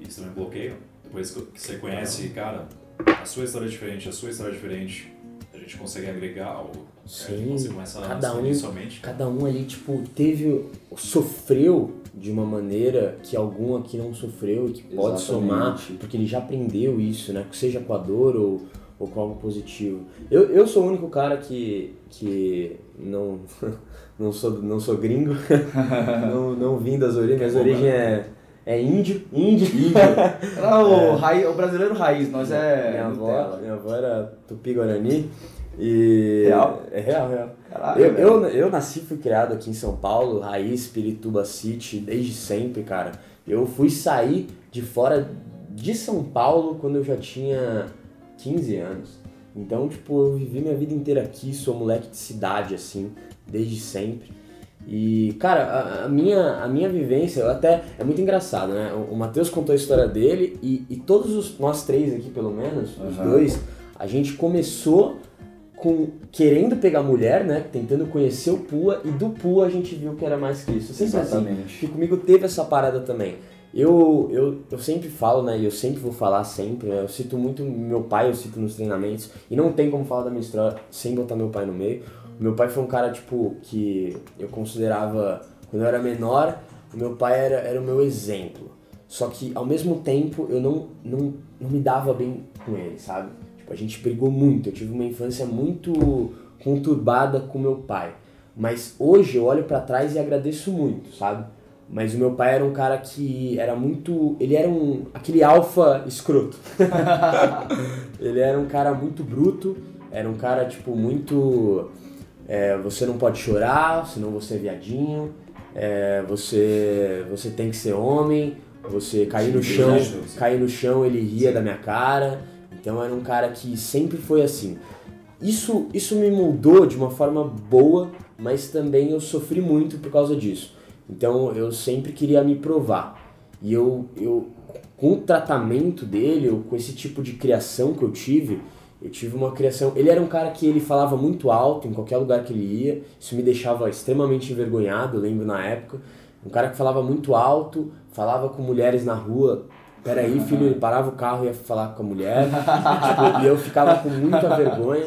E isso também bloqueia. Depois que você conhece, cara, a sua história é diferente, a sua história é diferente, gente consegue agregar ou Sim, você começa a cada um, expandir sua mente. cada um ali, tipo, teve, sofreu de uma maneira que algum aqui não sofreu e que pode Exatamente. somar, porque ele já aprendeu isso, né? Seja com a dor ou, ou com algo positivo. Eu, eu sou o único cara que, que não, não, sou, não sou gringo, não, não vim das origens, minhas origens é, é índio, índio. Era o, raiz, o brasileiro raiz, nós é. minha, avó, minha avó era tupi-guarani e... Real? É real, real. Caralho, Eu, velho. eu, eu nasci e fui criado aqui em São Paulo, raiz Pirituba City, desde sempre, cara. Eu fui sair de fora de São Paulo quando eu já tinha 15 anos. Então, tipo, eu vivi minha vida inteira aqui, sou moleque de cidade, assim, desde sempre. E, cara, a, a minha, a minha vivência, até, é muito engraçado, né? O, o Matheus contou a história dele e, e todos os, nós três aqui, pelo menos, os Aham. dois, a gente começou com querendo pegar mulher, né? Tentando conhecer o Pua e do Pua a gente viu que era mais que isso. Sempre assim. Exatamente. Que comigo teve essa parada também. Eu, eu, eu sempre falo, né? E eu sempre vou falar sempre. né, Eu cito muito meu pai, eu cito nos treinamentos. E não tem como falar da minha história sem botar meu pai no meio. Meu pai foi um cara, tipo, que eu considerava. Quando eu era menor, o meu pai era, era o meu exemplo. Só que ao mesmo tempo eu não, não, não me dava bem com ele, sabe? Tipo, a gente brigou muito. Eu tive uma infância muito conturbada com meu pai. Mas hoje eu olho pra trás e agradeço muito, sabe? Mas o meu pai era um cara que era muito. Ele era um. aquele alfa escroto. ele era um cara muito bruto, era um cara, tipo, muito. É, você não pode chorar, senão você é viadinho. é, você, você tem que ser homem. Você cair no chão, cair no chão, ele ria da minha cara. Então era um cara que sempre foi assim. Isso, isso me moldou de uma forma boa, mas também eu sofri muito por causa disso. Então eu sempre queria me provar. E eu, eu com o tratamento dele, ou com esse tipo de criação que eu tive, eu tive uma criação. Ele era um cara que ele falava muito alto em qualquer lugar que ele ia. Isso me deixava extremamente envergonhado, eu lembro na época. Um cara que falava muito alto, falava com mulheres na rua. Peraí, filho, ele parava o carro e ia falar com a mulher. Tipo, e eu ficava com muita vergonha.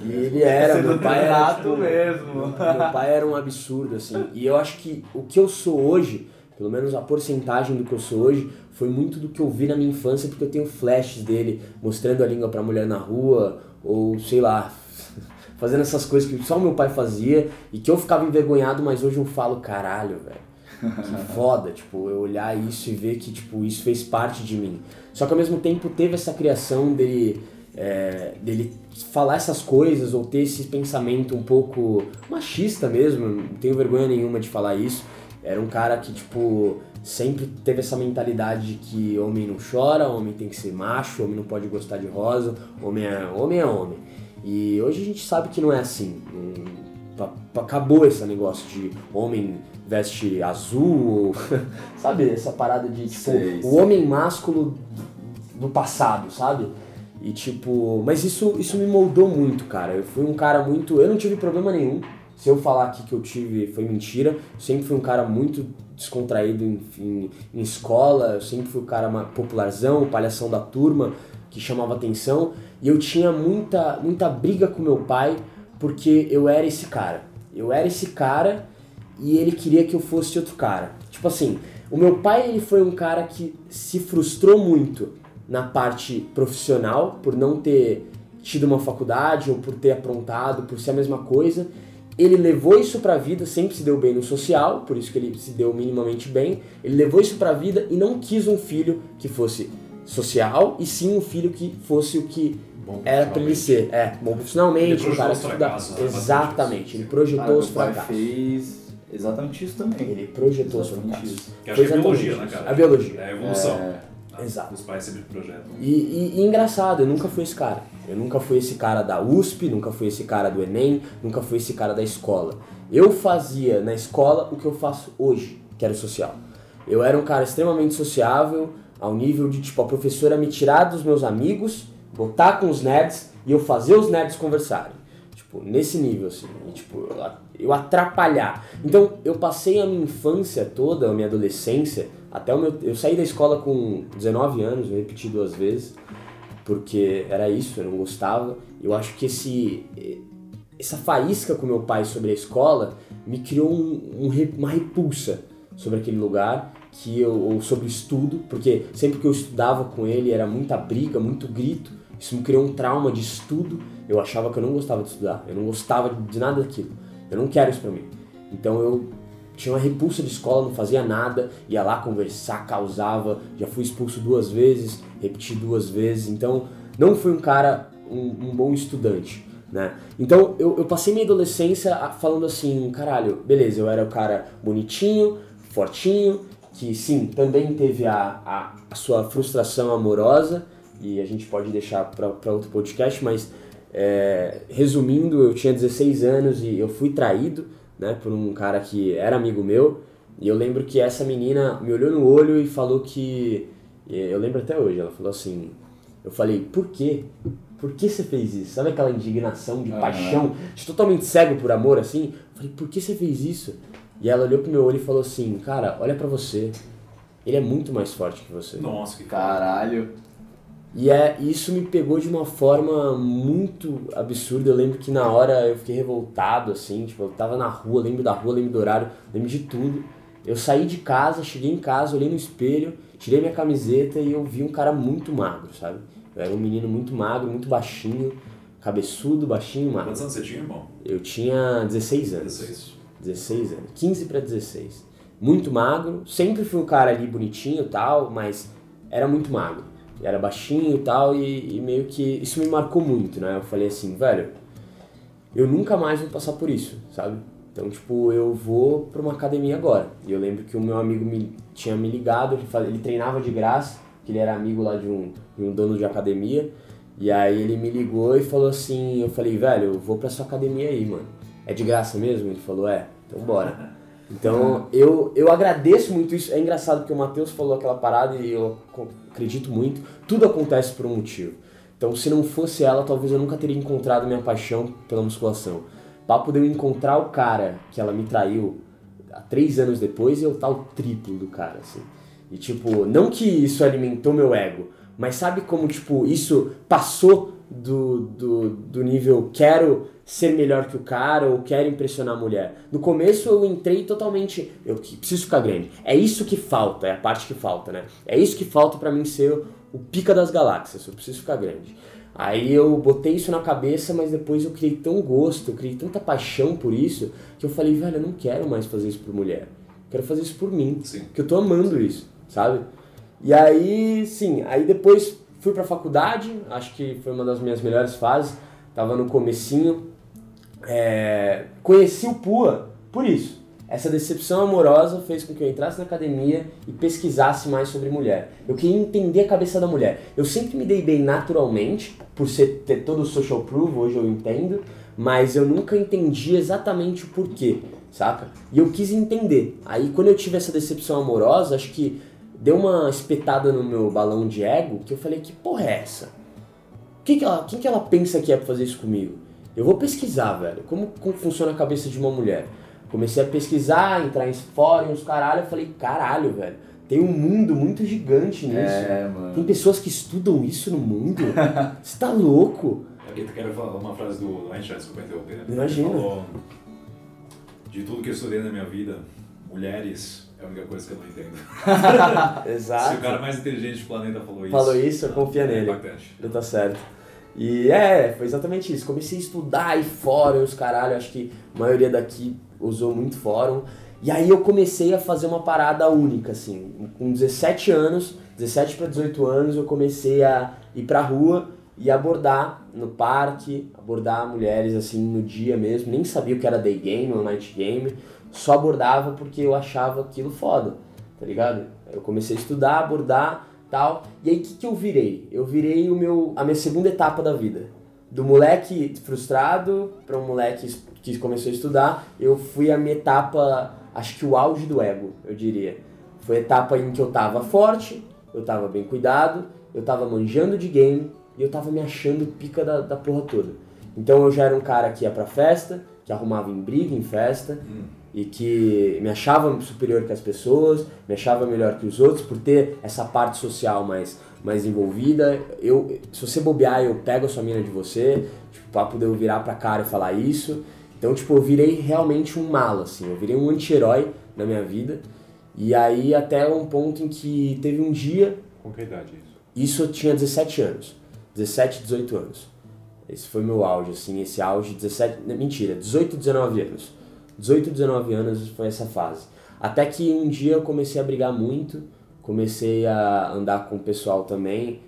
E ele era, meu pai era, tipo, mesmo. meu pai era um absurdo, assim. E eu acho que o que eu sou hoje, pelo menos a porcentagem do que eu sou hoje, foi muito do que eu vi na minha infância, porque eu tenho flashes dele mostrando a língua pra mulher na rua, ou sei lá, fazendo essas coisas que só o meu pai fazia e que eu ficava envergonhado, mas hoje eu falo, caralho, velho. Que foda, tipo, eu olhar isso e ver que, tipo, isso fez parte de mim. Só que ao mesmo tempo teve essa criação dele, é, dele falar essas coisas ou ter esse pensamento um pouco machista mesmo, não tenho vergonha nenhuma de falar isso. Era um cara que, tipo, sempre teve essa mentalidade de que homem não chora, homem tem que ser macho, homem não pode gostar de rosa, homem é homem. É homem. E hoje a gente sabe que não é assim. Acabou esse negócio de homem veste azul, ou, sabe? Essa parada de tipo, Sei, o sei. homem másculo do passado, sabe? E tipo, mas isso, isso me moldou muito, cara. Eu fui um cara muito. Eu não tive problema nenhum. Se eu falar aqui que eu tive foi mentira. Sempre fui um cara muito descontraído em, em, escola. Eu sempre fui o cara popularzão, palhação da turma, que chamava atenção. E eu tinha muita, muita briga com meu pai porque eu era esse cara. Eu era esse cara e ele queria que eu fosse outro cara. Tipo assim, o meu pai ele foi um cara que se frustrou muito na parte profissional por não ter tido uma faculdade ou por ter aprontado, por ser a mesma coisa. Ele levou isso pra vida, sempre se deu bem no social, por isso que ele se deu minimamente bem. Ele levou isso pra vida e não quis um filho que fosse social, e sim um filho que fosse o que Bom era pra ele ser. É, bom profissionalmente, Ele um cara projetou que os estuda. fracassos, né, Exatamente, ele projetou Cara, os fracassos. fez exatamente isso também. Ele projetou os fracassos. isso. Que acho que é Foi biologia, né, cara? A biologia. É a evolução. É? Exato. Os pais sempre projetam. E, e- e engraçado, eu nunca fui esse cara. Eu nunca fui esse cara da USP, nunca fui esse cara do Enem, nunca fui esse cara da escola. Eu fazia na escola o que eu faço hoje, que era o social. Eu era um cara extremamente sociável, ao nível de, tipo, a professora me tirar dos meus amigos, botar com os nerds e eu fazer os nerds conversarem. Tipo, nesse nível, assim. E, tipo, eu atrapalhar. Então, eu passei a minha infância toda, a minha adolescência, até o meu... Eu saí da escola com 19 anos, eu repeti duas vezes. Porque era isso, eu não gostava. Eu acho que esse essa faísca com meu pai sobre a escola me criou um, um, uma repulsa sobre aquele lugar que eu ou sobre o estudo, porque sempre que eu estudava com ele era muita briga, muito grito. Isso me criou um trauma de estudo. Eu achava que eu não gostava de estudar, eu não gostava de nada daquilo. Eu não quero isso para mim. Então eu tinha uma repulsa de escola, não fazia nada, ia lá conversar, causava, já fui expulso duas vezes, repeti duas vezes, então não fui um cara, um, um bom estudante. Né? Então eu, eu passei minha adolescência falando assim, caralho, beleza, eu era o cara bonitinho, fortinho, que sim, também teve a, a, a sua frustração amorosa, e a gente pode deixar para outro podcast, mas é, resumindo, eu tinha 16 anos e eu fui traído né, por um cara que era amigo meu. E eu lembro que essa menina me olhou no olho e falou que. Eu lembro até hoje, ela falou assim. Eu falei, por quê? Por que você fez isso? Sabe aquela indignação de paixão, de totalmente cego por amor assim? Eu falei, por que você fez isso? E ela olhou pro meu olho e falou assim: Cara, olha para você. Ele é muito mais forte que você. Nossa, que caralho. E é, isso me pegou de uma forma muito absurda. Eu lembro que na hora eu fiquei revoltado, assim, tipo, eu tava na rua, lembro da rua, lembro do horário, lembro de tudo. Eu saí de casa, cheguei em casa, olhei no espelho, tirei minha camiseta e eu vi um cara muito magro, sabe? Eu era um menino muito magro, muito baixinho, cabeçudo, baixinho, magro. Quantos anos você tinha, irmão? Eu tinha 16 anos. 16. 16 anos. 15 para 16. Muito magro, sempre fui um cara ali bonitinho e tal, mas era muito magro era baixinho e tal, e, e, meio que isso me marcou muito, né? Eu falei assim, velho, eu nunca mais vou passar por isso, sabe? Então, tipo, eu vou pra uma academia agora. E eu lembro que o meu amigo me, tinha me ligado, ele, ele treinava de graça, que ele era amigo lá de um, de um dono de academia. E aí ele me ligou e falou assim, eu falei, velho, eu vou pra sua academia aí, mano. É de graça mesmo? Ele falou, é, então bora. Então eu, eu agradeço muito isso. É engraçado porque o Matheus falou aquela parada e eu acredito muito. Tudo acontece por um motivo. Então se não fosse ela, talvez eu nunca teria encontrado minha paixão pela musculação. Papo de eu encontrar o cara que ela me traiu há três anos depois eu tá o triplo do cara, assim. E tipo, não que isso alimentou meu ego, mas sabe como, tipo, isso passou do, do, do nível quero ser melhor que o cara ou quero impressionar a mulher. No começo eu entrei totalmente, eu preciso ficar grande. É isso que falta, é a parte que falta, né? É isso que falta para mim ser o pica das galáxias, eu preciso ficar grande. Aí eu botei isso na cabeça, mas depois eu criei tão gosto, eu criei tanta paixão por isso, que eu falei, velho, eu não quero mais fazer isso por mulher. Eu quero fazer isso por mim. Sim. Porque eu tô amando isso, sabe? E aí, sim, aí depois fui pra faculdade, acho que foi uma das minhas melhores fases. Tava no comecinho, é, conheci o Pua por isso. Essa decepção amorosa fez com que eu entrasse na academia e pesquisasse mais sobre mulher. Eu queria entender a cabeça da mulher. Eu sempre me dei bem naturalmente, por ser, ter todo o social proof, hoje eu entendo, mas eu nunca entendi exatamente o porquê, saca? E eu quis entender. Aí quando eu tive essa decepção amorosa, acho que deu uma espetada no meu balão de ego, que eu falei, que porra é essa? Quem que ela, quem que ela pensa que é pra fazer isso comigo? Eu vou pesquisar, velho, como, como funciona a cabeça de uma mulher. Comecei a pesquisar, entrar em fóruns, caralho, eu falei, caralho, velho, tem um mundo muito gigante nisso. É, mano. Tem pessoas que estudam isso no mundo. Você tá louco? Eu quero falar uma frase do Einstein, desculpa interromper. Né? Imagina. Ele falou, de tudo que eu estudei na minha vida, mulheres é a única coisa que eu não entendo. Exato. Se o cara mais inteligente do planeta falou isso. Falou isso, eu confio é nele. impactante. Ele tá certo. E é, foi exatamente isso. Comecei a estudar aí fóruns, caralho, acho que a maioria daqui usou muito fórum. E aí eu comecei a fazer uma parada única, assim. Com 17 anos, 17 para 18 anos, eu comecei a ir pra rua e abordar no parque, abordar mulheres assim no dia mesmo. Nem sabia o que era day game ou night game, só abordava porque eu achava aquilo foda, tá ligado? Eu comecei a estudar, abordar tal. E aí o que, que eu virei? Eu virei o meu, a minha segunda etapa da vida. Do moleque frustrado para um moleque que começou a estudar, eu fui a minha etapa, acho que o auge do ego, eu diria. Foi a etapa em que eu tava forte, eu tava bem cuidado, eu tava manjando de game e eu tava me achando pica da, da porra toda. Então eu já era um cara que ia pra festa, que arrumava em briga, em festa, e que me achava superior que as pessoas, me achava melhor que os outros por ter essa parte social mais, mais envolvida. Eu, se você bobear, eu pego a sua mina de você, tipo, pra poder eu virar pra cara e falar isso. Então, tipo, eu virei realmente um malo, assim, eu virei um anti-herói na minha vida. E aí até um ponto em que teve um dia, Com que idade é isso? isso eu tinha 17 anos, 17, 18 anos. Esse foi meu auge, assim, esse auge, 17, não, mentira, 18, 19 anos. 18, 19 anos foi essa fase. Até que um dia eu comecei a brigar muito, comecei a andar com o pessoal também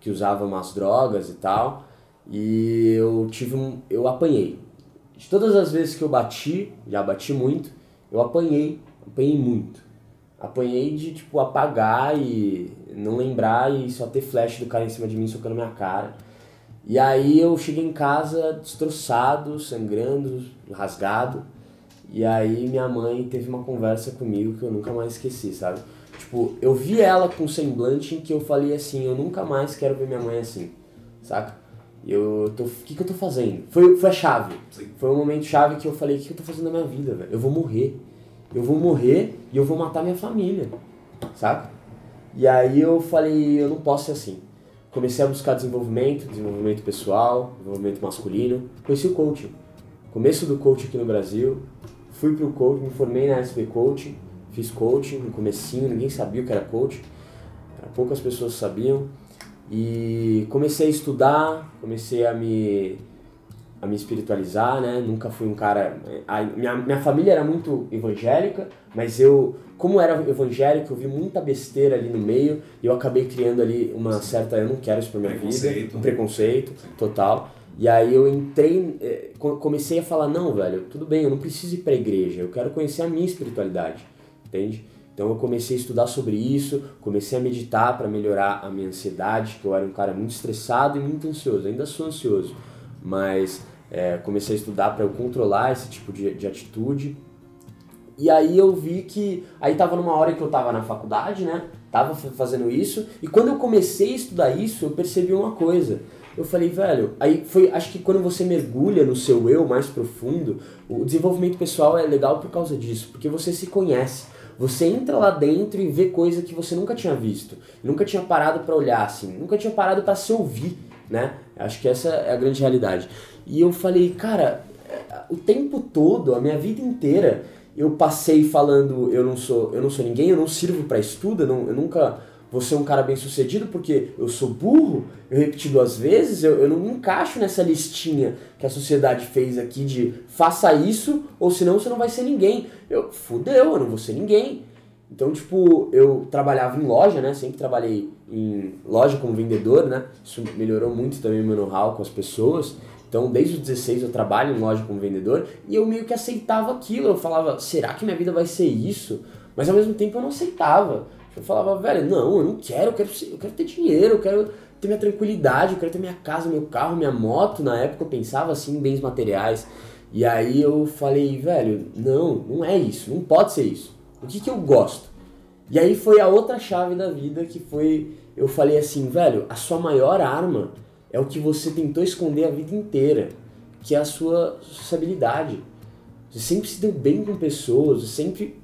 que usava umas drogas e tal, e eu tive um, eu apanhei. De todas as vezes que eu bati, já bati muito, eu apanhei, apanhei muito. Apanhei de tipo apagar e não lembrar e só ter flash do cara em cima de mim socando minha cara. E aí eu cheguei em casa destroçado, sangrando, rasgado. E aí minha mãe teve uma conversa comigo que eu nunca mais esqueci, sabe? Tipo, eu vi ela com um semblante em que eu falei assim, eu nunca mais quero ver minha mãe assim, saca? Eu tô, o que que eu tô fazendo? Foi, foi a chave. Sim. Foi um momento chave que eu falei, o que que eu tô fazendo na minha vida, velho? Eu vou morrer. Eu vou morrer e eu vou matar minha família, saca? E aí eu falei, eu não posso ser assim. Comecei a buscar desenvolvimento, desenvolvimento pessoal, desenvolvimento masculino. Conheci o coaching. Começo do coaching aqui no Brasil. Fui pro coaching, me formei na SP Coaching, fiz coaching no comecinho, ninguém sabia o que era. Era poucas pessoas sabiam. E comecei a estudar, comecei a me a me espiritualizar, né? Nunca fui um cara. A minha, minha família era muito evangélica, mas eu, como era evangélico, eu vi muita besteira ali no meio e eu acabei criando ali uma certa. Eu não quero isso pra minha vida. Preconceito. Um preconceito total. E aí eu entrei, eh, co- comecei a falar: não, velho, tudo bem, eu não preciso ir pra igreja, eu quero conhecer a minha espiritualidade, entende? Então eu comecei a estudar sobre isso, comecei a meditar para melhorar a minha ansiedade, que eu era um cara muito estressado e muito ansioso, ainda sou ansioso, mas é, comecei a estudar para eu controlar esse tipo de, de atitude. E aí eu vi que aí tava numa hora que eu tava na faculdade, né? Tava fa- fazendo isso, e quando eu comecei a estudar isso, eu percebi uma coisa. Eu falei, velho, aí foi, acho que quando você mergulha no seu eu mais profundo, o desenvolvimento pessoal é legal por causa disso, porque você se conhece. Você entra lá dentro e vê coisa que você nunca tinha visto, nunca tinha parado pra olhar assim, nunca tinha parado pra se ouvir, né? Acho que essa é a grande realidade. E eu falei, cara, o tempo todo, a minha vida inteira, eu passei falando, eu não sou, eu não sou ninguém, eu não sirvo pra estudo, eu, não- eu nunca vou ser um cara bem sucedido porque eu sou burro, eu repeti duas vezes, eu, eu não me encaixo nessa listinha que a sociedade fez aqui de faça isso ou senão você não vai ser ninguém. Eu, fudeu, eu não vou ser ninguém. Então, tipo, eu trabalhava em loja, né? Sempre trabalhei em loja como vendedor, né? Isso melhorou muito também o meu know-how com as pessoas. Então, desde os 16 eu trabalho em loja como vendedor e eu meio que aceitava aquilo. Eu falava, será que minha vida vai ser isso? Mas ao mesmo tempo eu não aceitava. Eu falava, velho, não, eu não quero, eu quero, eu quero ter dinheiro, eu quero ter minha tranquilidade, eu quero ter minha casa, meu carro, minha moto. Na época eu pensava assim em bens materiais. E aí eu falei, velho, não, não é isso, não pode ser isso. O que, que eu gosto? E aí foi a outra chave da vida que foi, eu falei assim, velho, a sua maior arma é o que você tentou esconder a vida inteira, que é a sua sociabilidade. Você sempre se deu bem com pessoas, você sempre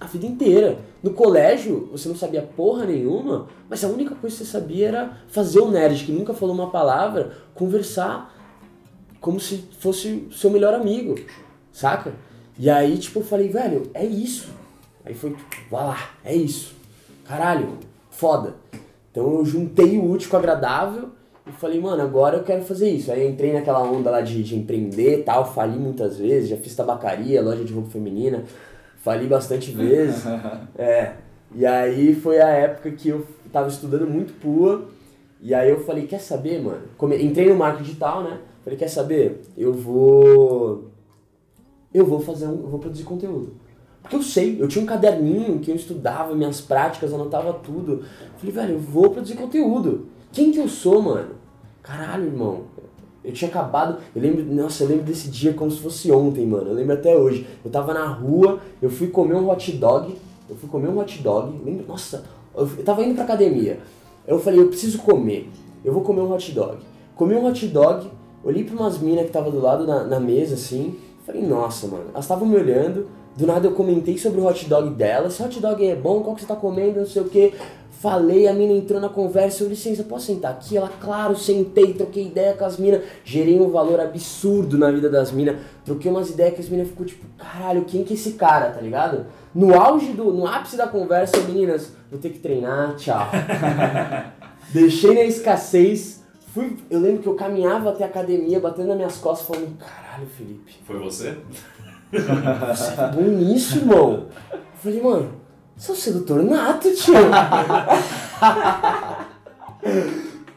a vida inteira. No colégio, você não sabia porra nenhuma, mas a única coisa que você sabia era fazer o nerd que nunca falou uma palavra, conversar como se fosse seu melhor amigo, saca? E aí, tipo, eu falei, velho, é isso. Aí foi, tipo, vai lá, é isso. Caralho, foda. Então eu juntei o útil com o agradável e falei, mano, agora eu quero fazer isso. Aí entrei naquela onda lá de, de empreender tal, fali muitas vezes, já fiz tabacaria, loja de roupa feminina, fali bastante vezes. É. E aí foi a época que eu tava estudando muito PUA. E aí eu falei, quer saber, mano? Come- Entrei no marketing digital, né? Falei, quer saber? Eu vou. Eu vou fazer um. Eu vou produzir conteúdo. Porque eu sei, eu tinha um caderninho que eu estudava minhas práticas, anotava tudo. Falei, velho, eu vou produzir conteúdo. Quem que eu sou, mano? Caralho, irmão. Eu tinha acabado. Eu lembro. Nossa, eu lembro desse dia como se fosse ontem, mano. Eu lembro até hoje. Eu tava na rua, eu fui comer um hot dog. Eu fui comer um hot dog. Lembro, nossa, eu, eu tava indo pra academia. Eu falei, eu preciso comer. Eu vou comer um hot dog. Comi um hot dog, olhei pra umas minas que tava do lado na, na mesa, assim. Falei, nossa, mano. Elas estavam me olhando. Do nada eu comentei sobre o hot dog dela. Esse hot dog é bom, qual que você tá comendo, não sei o que. Falei, a mina entrou na conversa, eu licença, posso sentar aqui? Ela, claro, sentei, troquei ideia com as minas, gerei um valor absurdo na vida das minas, troquei umas ideias que as minas ficou tipo, caralho, quem que é esse cara, tá ligado? No auge do, no ápice da conversa, meninas, vou ter que treinar, tchau. Deixei na escassez, fui, eu lembro que eu caminhava até a academia, batendo nas minhas costas, falando, caralho, Felipe, Foi você? você é bom nisso, irmão. Eu falei, mano, sou sedutor nato, tio.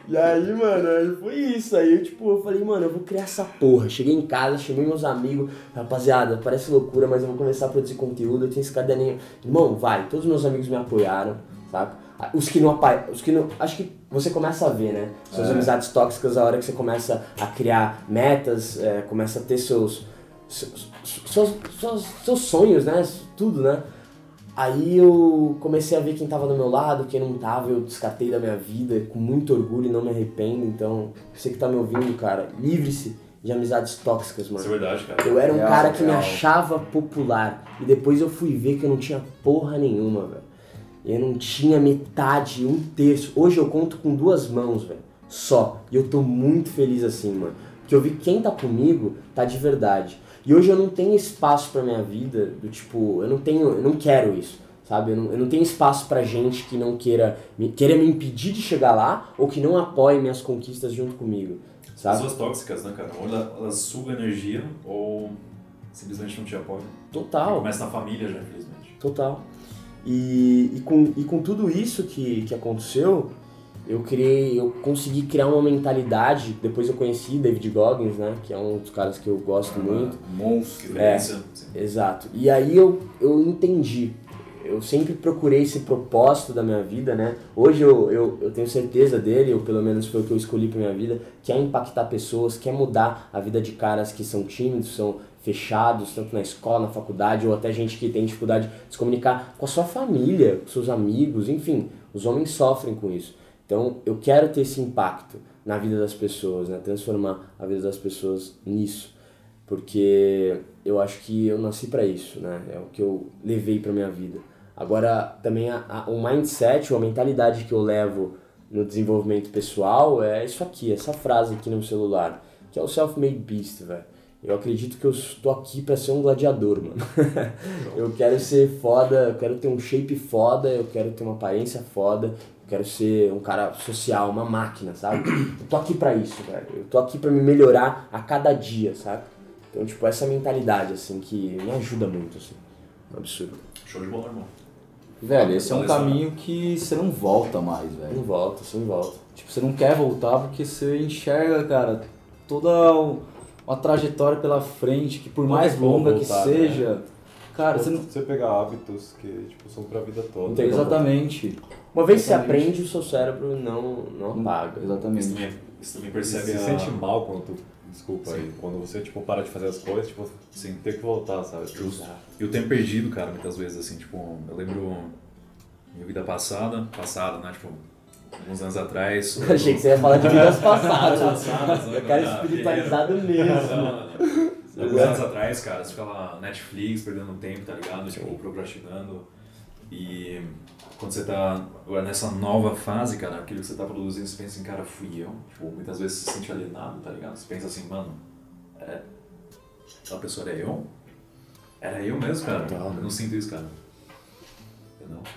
e aí, mano, aí foi isso. Aí eu, tipo, eu falei, mano, eu vou criar essa porra. Cheguei em casa, chamei meus amigos, rapaziada, parece loucura, mas eu vou começar a produzir conteúdo. Eu tenho esse caderninho. Irmão, vai, todos os meus amigos me apoiaram, sabe? Os que não apoiam, os que não. Acho que você começa a ver, né? Suas É. amizades tóxicas a hora que você começa a criar metas, é, começa a ter seus seus, seus, seus, seus sonhos, né? Tudo, né? Aí eu comecei a ver quem tava do meu lado, quem não tava, eu descartei da minha vida com muito orgulho e não me arrependo. Então, você que tá me ouvindo, cara, livre-se de amizades tóxicas, Isso é mano. verdade, cara. Eu era um Real, cara que me real. achava popular e depois eu fui ver que eu não tinha porra nenhuma, velho. Eu não tinha metade, um terço. Hoje eu conto com duas mãos, velho. Só. E eu tô muito feliz assim, mano. Porque eu vi que quem tá comigo tá de verdade. E hoje eu não tenho espaço pra minha vida, do tipo, eu não tenho, eu não quero isso, sabe? Eu não, eu não tenho espaço pra gente que não queira me, queira me impedir de chegar lá ou que não apoie minhas conquistas junto comigo, sabe? Pessoas tóxicas, né, cara? Ou ela- elas sugam energia ou simplesmente não te apoiam. Total. Começa na família já, infelizmente. Total. E, e, com, e com tudo isso que, que aconteceu, eu criei, eu consegui criar uma mentalidade. Depois eu conheci David Goggins, né? Que é um dos caras que eu gosto muito. Monstro. Sim. Exato. E aí eu, eu entendi. Eu sempre procurei esse propósito da minha vida, né? Hoje eu, eu, eu tenho certeza dele, ou pelo menos foi o que eu escolhi pra minha vida, que é impactar pessoas, que é mudar a vida de caras que são tímidos, são fechados, tanto na escola, na faculdade, ou até gente que tem dificuldade de se comunicar com a sua família, com seus amigos, enfim. Os homens sofrem com isso. Então eu quero ter esse impacto na vida das pessoas, né? Transformar a vida das pessoas nisso porque eu acho que eu nasci para isso, né? É o que eu levei para minha vida. Agora, também a, a, o mindset, ou a mentalidade que eu levo no desenvolvimento pessoal é isso aqui, essa frase aqui no celular, que é o self-made beast, velho. Eu acredito que eu estou aqui para ser um gladiador, mano. eu quero ser foda, eu quero ter um shape foda, eu quero ter uma aparência foda, quero ser um cara social, uma máquina, sabe? Eu tô aqui para isso, velho. Eu tô aqui para me melhorar a cada dia, sabe? Então, tipo, essa mentalidade, assim, que me ajuda muito, assim. Um absurdo. Show de bola, irmão. Velho, esse é um caminho que você não volta mais, velho. Não volta, sem volta. Tipo, você não quer voltar porque você enxerga, cara, toda uma trajetória pela frente, que por Não mais longa que voltar, né? seja, cara, você não. Você pegar hábitos que tipo, são pra vida toda. Não tem como. Uma vez que você aprende, o seu cérebro não, não apaga. Você Exatamente. também, você também Você percebe se a... sente mal quando tu. Desculpa aí. Quando você tipo, para de fazer as coisas, tipo, Sim. tem que voltar, sabe? Justo. E o tempo perdido, cara, muitas vezes, assim, tipo, eu lembro minha vida passada, passada, né, tipo, alguns anos atrás. Eu achei que você ia falar de vidas passadas. Passadas, né? É cara espiritualizado mesmo. Alguns anos atrás, cara, você fica lá Netflix, perdendo tempo, tá ligado? Tipo, procrastinando. E quando você tá agora nessa nova fase, cara, aquilo que você tá produzindo, você pensa assim, cara, fui eu. Tipo, muitas vezes você se sente alienado, tá ligado? Você pensa assim, mano, é, aquela pessoa era eu? Era eu mesmo, cara? Total. Eu não sinto isso, cara.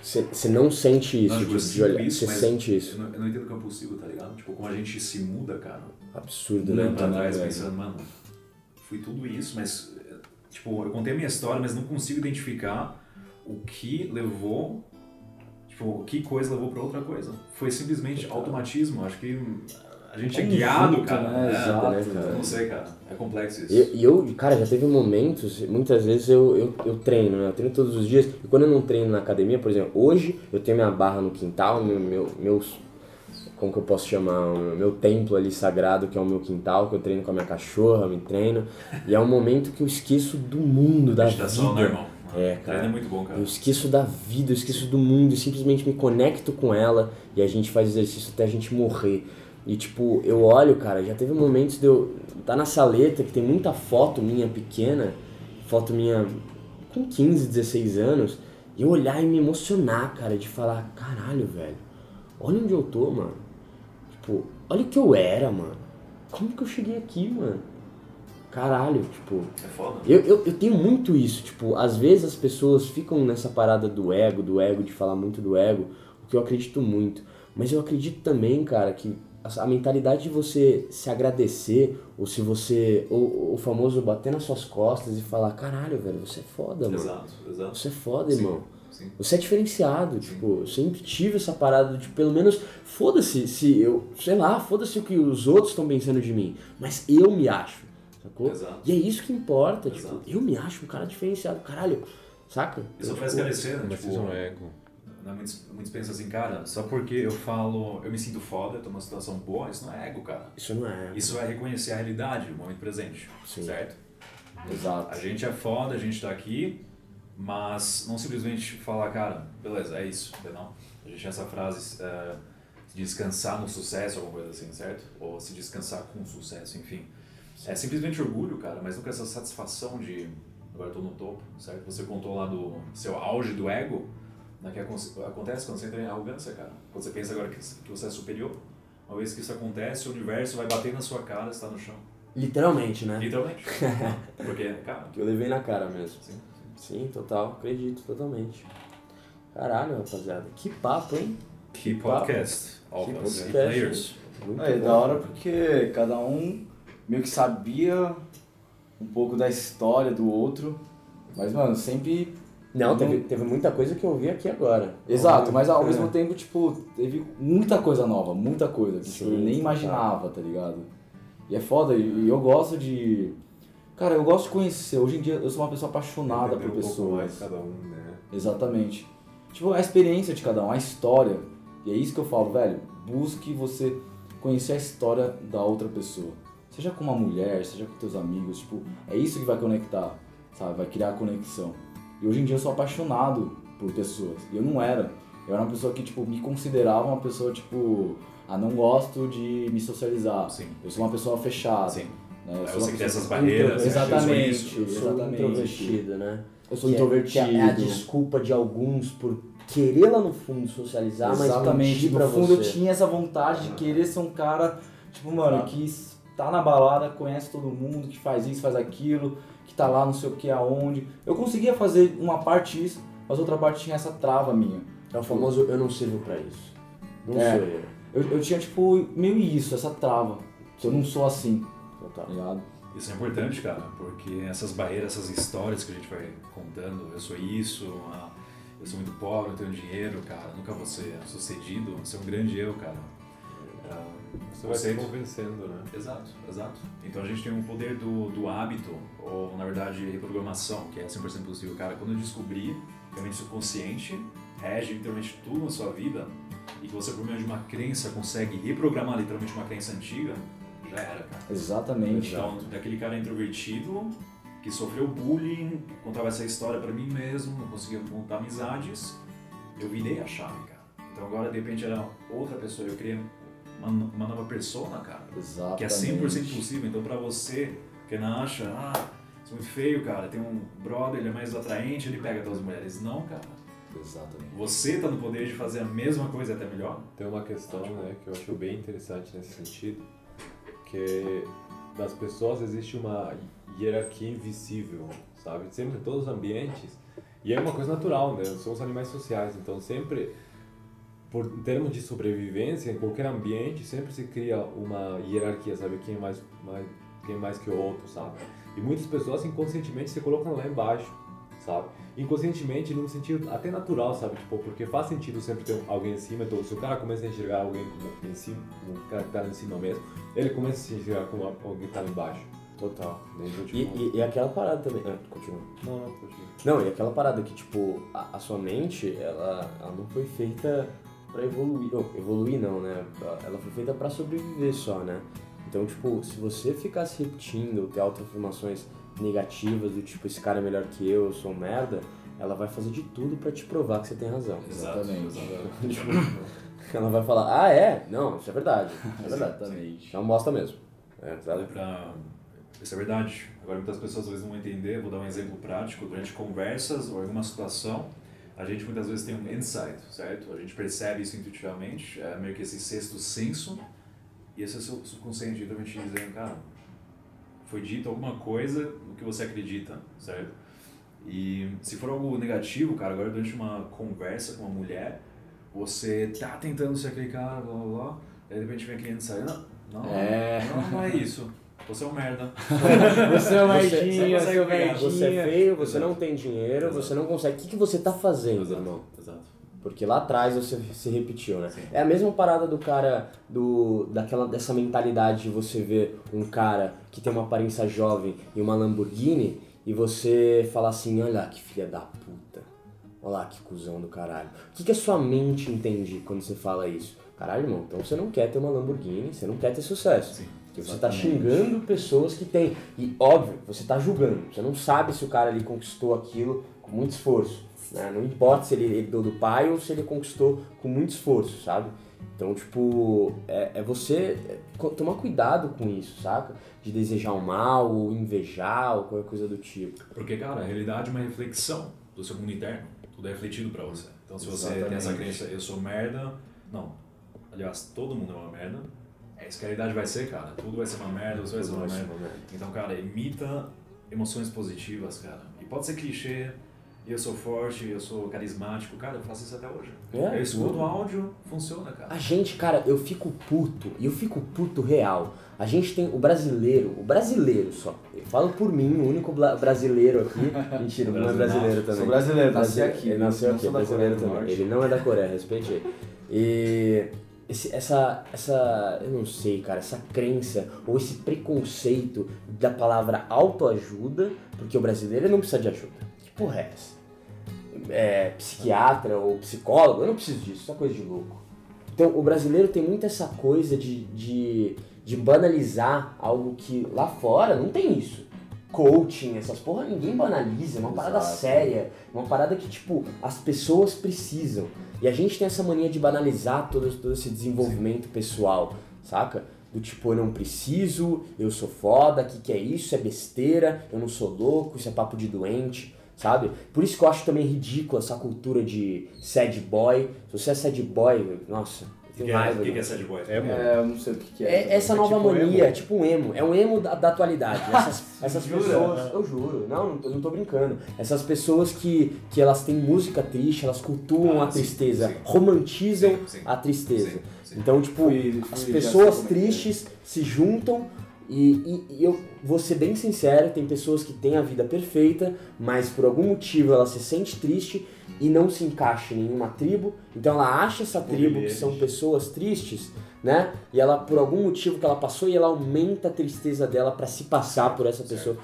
Você, não sente isso, Não, tipo, de olhar. isso, Você sente isso. Eu não, eu não entendo que é possível, tá ligado? Tipo, como a gente se muda, cara. Absurdo, né? Mano? atrás, pensando, mano, fui tudo isso, mas, tipo, eu contei a minha história, mas não consigo identificar o que levou, tipo, que coisa levou pra outra coisa. Foi simplesmente automatismo, acho que a gente é Um guiado, junto, cara. né? É, Exato, né, cara? eu não sei, cara, é complexo isso. E, e eu, cara, já teve momentos, muitas vezes eu, eu, eu treino, né? Eu treino todos os dias. E quando eu não treino na academia, por exemplo, hoje eu tenho minha barra no quintal, meu, meu, meus. Como que eu posso chamar? O Meu templo ali sagrado, que é o meu quintal, que eu treino com a minha cachorra, me treino. E é um momento que eu esqueço do mundo, da Meditação, né, vida. irmão? É, Treino cara. é muito bom, cara. Eu esqueço da vida, eu esqueço do mundo, e simplesmente me conecto com ela e a gente faz exercício até a gente morrer. E tipo, eu olho, cara, já teve momentos de eu tá na saleta que tem muita foto minha pequena, foto minha com 15, 16 anos, e eu olhar e me emocionar, cara, de falar, caralho, velho, olha onde eu tô, mano. Tipo, olha o que eu era, mano. Como que eu cheguei aqui, mano? Caralho, tipo, É foda. eu, eu, eu tenho muito isso, tipo, às vezes as pessoas ficam nessa parada do ego, do ego, de falar muito do ego, o que eu acredito muito. Mas eu acredito também, cara, que a, mentalidade de você se agradecer, ou se você. Ou, o famoso bater nas suas costas e falar, caralho, velho, você é foda, mano. Exato, exato. Você é foda, Sim, irmão. Sim. Você é diferenciado, tipo, eu sempre tive essa parada de pelo menos, foda-se se eu, sei lá, foda-se o que os outros estão pensando de mim, mas eu me acho, sacou? Exato. E é isso que importa, Exato. tipo, eu me acho um cara diferenciado, caralho, saca? Isso Eu, faz tipo, esclarecer, né? Mas Tipo, isso não é ego. né, muitos, muitos pensam assim, cara, só porque eu falo, eu me sinto foda, eu tô numa situação boa, isso não é ego, cara. Isso não é. Isso é reconhecer a realidade, o momento presente, Sim. certo? Exato. A gente é foda, a gente tá aqui, mas não simplesmente falar, cara, beleza, é isso, entendeu? A gente tem essa frase, eh, descansar no sucesso, alguma coisa assim, certo? Ou se descansar com sucesso, enfim. É simplesmente orgulho, cara, mas nunca essa satisfação de agora eu tô no topo, certo? Você contou lá do seu auge do ego, né, que acon- acontece quando você entra em arrogância, cara. Quando você pensa agora que, que você é superior, uma vez que isso acontece, o universo vai bater na sua cara, você tá no chão. Literalmente, né? Literalmente. Porque, cara, Que eu levei na cara mesmo. sim. Sim, total, acredito totalmente. Caralho, rapaziada, que papo, hein? Que papo. podcast. All Que podcast, players. Muito É, bom. da hora porque cada um meio que sabia um pouco da história do outro, mas, mano, sempre. Não, teve, teve muita coisa que eu vi aqui agora. Exato, mas ao É. mesmo tempo, tipo, teve muita coisa nova, muita coisa que tipo, Sim, eu nem total. imaginava, tá ligado? E é foda, e eu gosto de. Cara, eu gosto de conhecer. Hoje em dia eu sou uma pessoa apaixonada por um pouco mais pessoas. cada um, né? Exatamente. Tipo, a experiência de cada um, a história. E é isso que eu falo, velho. Busque você conhecer a história da outra pessoa. Seja com uma mulher, seja com teus amigos, tipo, é isso que vai conectar, sabe? Vai criar conexão. E hoje em dia eu sou apaixonado por pessoas. E eu não era. Eu era uma pessoa que, tipo, me considerava uma pessoa, tipo, ah, não gosto de me socializar. Sim. Eu sou uma pessoa fechada. Sim. Né? Eu sou você cria essas barreiras. Exatamente. Eu sou Exatamente. introvertido, né? Eu sou Que é- introvertido. que é a desculpa de alguns por querer lá no fundo socializar, mas Exatamente. mentir No fundo você. eu tinha essa vontade de querer ser um cara, tipo, mano, Exato. que tá na balada, conhece todo mundo, que faz isso, faz aquilo, que tá lá não sei o que aonde. Eu conseguia fazer uma parte isso, mas outra parte tinha essa trava minha. É o famoso eu não sirvo pra isso. Não É. sou eu. Eu, eu tinha, tipo, meio isso, essa trava. Eu não sou assim, tá Total. ligado? Isso é importante, cara, porque essas barreiras, essas histórias que a gente vai contando, eu sou isso, ah, eu sou muito pobre, não tenho dinheiro, cara, nunca vou ser sucedido, você é um grande eu, cara. Ah, Você vai se convencendo, né? Exato, exato. Então a gente tem um poder do, do hábito, ou na verdade reprogramação, que é 100% possível. Cara, quando eu descobri realmente o subconsciente rege literalmente tudo na sua vida e que você, por meio de uma crença, consegue reprogramar literalmente uma crença antiga, já era, cara. Exatamente. Então, daquele cara introvertido que sofreu bullying, contava essa história pra mim mesmo, não conseguia montar amizades, eu virei a chave, cara. Então agora, de repente, era outra pessoa, eu criei uma, uma nova persona, cara Exatamente. que é 100% possível. Então, pra você que não acha, ah, isso é muito feio, cara, tem um brother, ele é mais atraente, ele pega todas as mulheres. Não, cara. Exatamente. Você tá no poder de fazer a mesma coisa e até melhor. Tem uma questão né, que eu acho bem interessante nesse sentido, que das pessoas existe uma hierarquia invisível, sabe? Sempre em todos os ambientes. E é uma coisa natural, né? Somos animais sociais, então sempre, por, em termos de sobrevivência, em qualquer ambiente, sempre se cria uma hierarquia, sabe? Quem é mais, mais, quem é mais que o outro, sabe? E muitas pessoas inconscientemente se colocam lá embaixo, sabe? Inconscientemente, num sentido até natural, sabe? Tipo, porque faz sentido sempre ter alguém em cima, então se o cara começa a enxergar alguém como em cima, um cara que tá lá em cima mesmo, ele começa a se enxergar como alguém que tá lá embaixo. Total. né? Então, E, tipo, e, e aquela parada também. Ah, continua. Não, não, continua. Não, e aquela parada que, tipo, a, a sua mente, ela, ela não foi feita pra evoluir. Não, evoluir não, né? Ela foi feita pra sobreviver só, né? Então, tipo, se você ficar se repetindo ou ter autoafirmações negativas do tipo, esse cara é melhor que eu, eu sou um merda, ela vai fazer de tudo pra te provar que você tem razão. Exatamente. Tipo, ela vai falar, ah, é? Não, isso é verdade. Isso é verdade. Exatamente. Então mostra mesmo. É, sabe? pra Isso é verdade. Agora muitas pessoas às vezes não vão entender, vou dar um exemplo prático, durante conversas ou alguma situação, a gente muitas vezes tem um insight, certo? A gente percebe isso intuitivamente, é meio que esse sexto senso, e esse subconsciente também te dizendo, cara, foi dito alguma coisa no que você acredita, certo? E se for algo negativo, cara, agora durante uma conversa com uma mulher, você tá tentando ser aquele cara, blá blá blá, e aí de repente vem aquele insight, não, não, É. não, não é isso. Você é um merda. Você é um Você- merdinha, você pegar. merdinha. Você é feio, você Exato. não tem dinheiro, Exato. você não consegue. O que, que você tá fazendo, Exato, irmão? exato. Porque lá atrás você se repetiu, né? Sim. É a mesma parada do cara, do, daquela, dessa mentalidade de você ver um cara que tem uma aparência jovem e uma Lamborghini e você falar assim, olha lá que filha da puta. Olha lá que cuzão do caralho. O que, que a sua mente entende quando você fala isso? Caralho, irmão, então você não quer ter uma Lamborghini, você não quer ter sucesso. Sim, Porque você tá exatamente. xingando pessoas que têm. E óbvio, você tá julgando. Você não sabe se o cara ali conquistou aquilo com muito esforço. né? Não importa se ele herdou do pai ou se ele conquistou com muito esforço, sabe? Então, tipo, é, é você é, tomar cuidado com isso, saca? De desejar o mal, ou invejar, ou qualquer coisa do tipo. Porque, cara, a realidade é uma reflexão do seu mundo interno. Tudo é refletido pra você. Então, se você tem essa crença, eu sou merda. Não. Aliás, todo mundo é uma merda. É isso que a realidade vai ser, cara. Tudo vai ser uma merda, você vai ser uma merda. Então, cara, imita emoções positivas, cara. E pode ser clichê, eu sou forte, eu sou carismático. Cara, eu faço isso até hoje. É, eu escuto tudo. o áudio, funciona, cara. A gente, cara, eu fico puto, e eu fico puto real. A gente tem o brasileiro, o brasileiro só. Eu falo por mim, o único brasileiro aqui. Mentira, não é brasileiro também. Sou brasileiro, nasci aqui. Ele nasceu aqui, da brasileiro também. Ele não é da Coreia, respeite ele. E esse, essa, essa, eu não sei, cara, essa crença ou esse preconceito da palavra autoajuda, porque o brasileiro não precisa de ajuda. Que porra é essa? É, psiquiatra ou psicólogo, eu não preciso disso, isso é coisa de louco. Então, o brasileiro tem muito essa coisa de, de, de banalizar algo que lá fora não tem isso. Coaching, essas porra, ninguém banaliza, é uma parada Exato. séria, uma parada que, tipo, as pessoas precisam. E a gente tem essa mania de banalizar todo, todo esse desenvolvimento pessoal, saca? Do tipo, eu não preciso, eu sou foda, que, que é isso? É besteira, eu não sou louco, isso é papo de doente, sabe? Por isso que eu acho também ridículo essa cultura de sad boy. Se você é sad boy, nossa, O que, é, que, que é sad boy? É. É, eu não sei o que, que é. É essa É nova tipo mania, emo. tipo um emo. É um emo da, da atualidade. Essas, essas Jura? pessoas, eu juro, não, não tô, não tô brincando. Essas pessoas que, que elas têm música triste, elas cultuam Ah, a sim, tristeza, sim. romantizam Sim, sim. a tristeza. Sim, sim. Então, tipo, Fui- as fui- pessoas é é. tristes se juntam e, e- e eu vou ser bem sincero, tem pessoas que têm a vida perfeita, mas por algum motivo ela se sente triste e não se encaixa em nenhuma tribo, então ela acha essa tribo que são pessoas tristes, né? E ela, por algum motivo que ela passou, e ela aumenta a tristeza dela pra se passar por essa pessoa.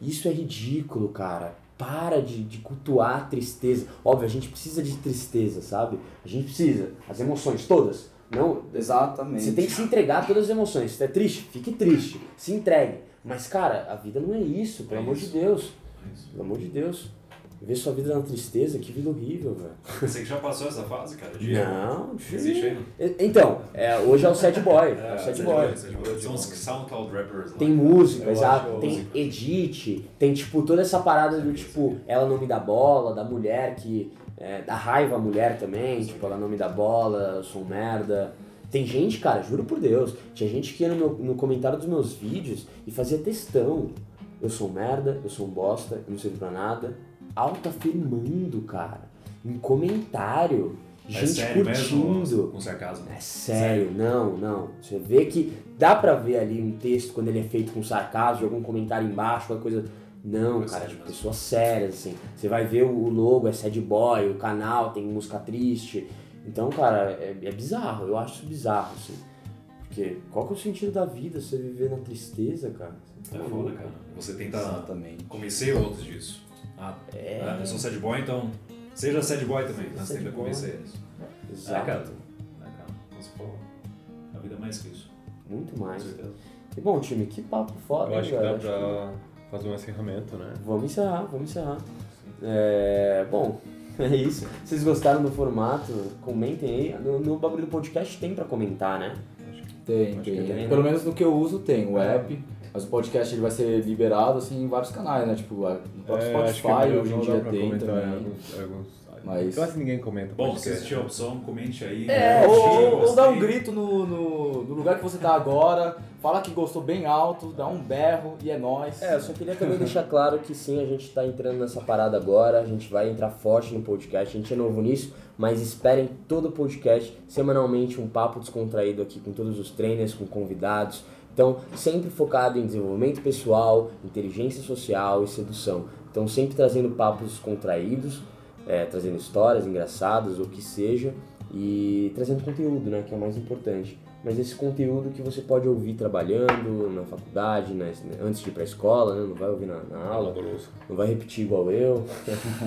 Isso é ridículo, cara. Para de, de cultuar a tristeza. Óbvio, a gente precisa de tristeza, sabe? A gente precisa. As emoções todas. Não, Exatamente. você tem que se entregar a todas as emoções. Se você é triste, fique triste. Se entregue. Mas, cara, a vida não é isso, pelo É amor isso. de Deus. É. Pelo amor de Deus. Ver sua vida na tristeza, que vida horrível, velho. Você que já passou essa fase, cara? De Não, Existe ainda? E- Então, é, hoje é o sad boy. É, o sad sad boy. boy, sad boy. São os SoundCloud rappers lá. Tem música, exato. Tem edit, tem tipo toda essa parada do tipo, ela não me dá bola, da mulher que. É, da raiva a mulher também, tipo, ela não me dá bola, eu sou um merda. Tem gente, cara, juro por Deus, tinha gente que ia no, meu, no comentário dos meus vídeos e fazia textão. Eu sou um merda, eu sou um bosta, eu não sirvo pra nada. Autoafirmando, cara. Em comentário. É Gente sério curtindo. mesmo? Com sarcasmo. É sério, não, não. Você vê que dá pra ver ali um texto quando ele é feito com sarcasmo, algum comentário embaixo, qualquer coisa. Não, É cara, sério de mesmo. pessoas sérias, assim. Você vai ver o logo, é sad boy, o canal tem música triste. Então, cara, é, é bizarro, eu acho isso bizarro, assim. Porque qual que é o sentido da vida você viver na tristeza, cara? Você É tá foda, louco. cara. Você tenta Exatamente. convencer outros disso. Ah, É. ah, eu sou sad boy, então seja sad boy também. Seja Você sad tenta boy. convencer eles. Exato. É, cara. É, cara. Mas, pô, a vida é mais que isso. Muito Com mais. certeza. E bom, time, que papo foda, Eu acho que dá galera? pra fazer um encerramento, né? Vamos encerrar, vamos encerrar. É, bom, é isso. Vocês gostaram do formato? Comentem aí. No, no bagulho do podcast tem pra comentar, né? Tem, Acho que tem. tem, né? Pelo menos no que eu uso tem. O app Mas o podcast ele vai ser liberado assim em vários canais, né? Tipo, no próprio É, Spotify hoje em dia tem também. em alguns- em alguns- Mas- Quase ninguém comenta Bom, se podcast. existir a opção, comente aí. É, né? ou, ou dá um grito no, no, no lugar que você tá agora, fala que gostou bem alto, dá um berro e é nóis. É, eu só queria também deixar claro que sim, a gente está entrando nessa parada agora, a gente vai entrar forte no podcast, a gente é novo nisso, mas esperem todo o podcast, semanalmente um papo descontraído aqui com todos os trainers, com convidados. Então, sempre focado em desenvolvimento pessoal, inteligência social e sedução. Então, sempre trazendo papos descontraídos, é, trazendo histórias engraçadas ou o que seja, e trazendo conteúdo, né, que é o mais importante. Mas esse conteúdo que você pode ouvir trabalhando, na faculdade, né, antes de ir pra escola, né, não vai ouvir na, na aula, não vai repetir igual eu.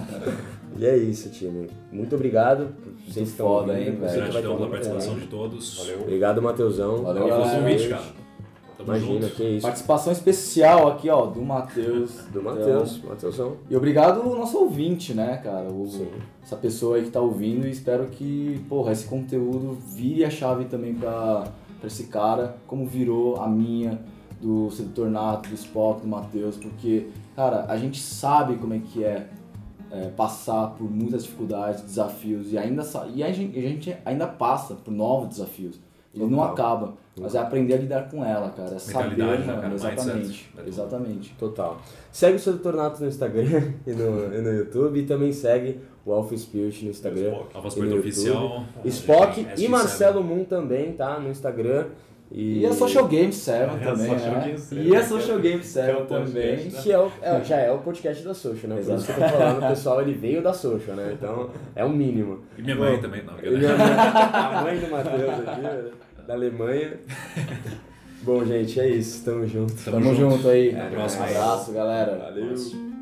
e é isso, time. Muito obrigado vocês estão foda, ouvindo, hein, velho. Gratidão pela participação de todos. Valeu. Obrigado, Matheusão. Valeu, pelo galera. convite, cara. Tamo Imagina, junto. que isso. Participação especial aqui, ó, do Matheus. Do Então, Matheus, Matheusão. E obrigado ao nosso ouvinte, né, cara? O- Sim. essa pessoa aí que tá ouvindo e espero que, porra, esse conteúdo vire a chave também pra, pra esse cara, como virou a minha, do Sedutor Nato, do Spock, do Matheus, porque, cara, a gente sabe como é que é, é, passar por muitas dificuldades, desafios, e ainda e a gente, a gente ainda passa por novos desafios. Ele não Total. acaba, mas é aprender a lidar com ela, cara. É saber, né, mano, cara? exatamente. Mindset. É tudo. Exatamente. Total. Segue o Sedutor Nato no Instagram e no, e no YouTube. E também segue o Alpha Spirit no Instagram. Alpha e no Spirit YouTube. Oficial. Spock SG7. e Marcelo Moon também, tá? No Instagram. E, E a Social Game 7 É, também, Social né? Game 7. E a Social Game Que 7 é também. podcast, né? Que é o- é, já é o podcast da Social, né? Por isso que eu tô falando, o pessoal ele veio da Social, né? Então é o mínimo. E minha mãe também, não. Minha mãe, a mãe do Matheus aqui, né? Da Alemanha. Bom, gente, é isso. Tamo junto. Tamo junto aí. Até a próxima. Um abraço, galera. Valeu.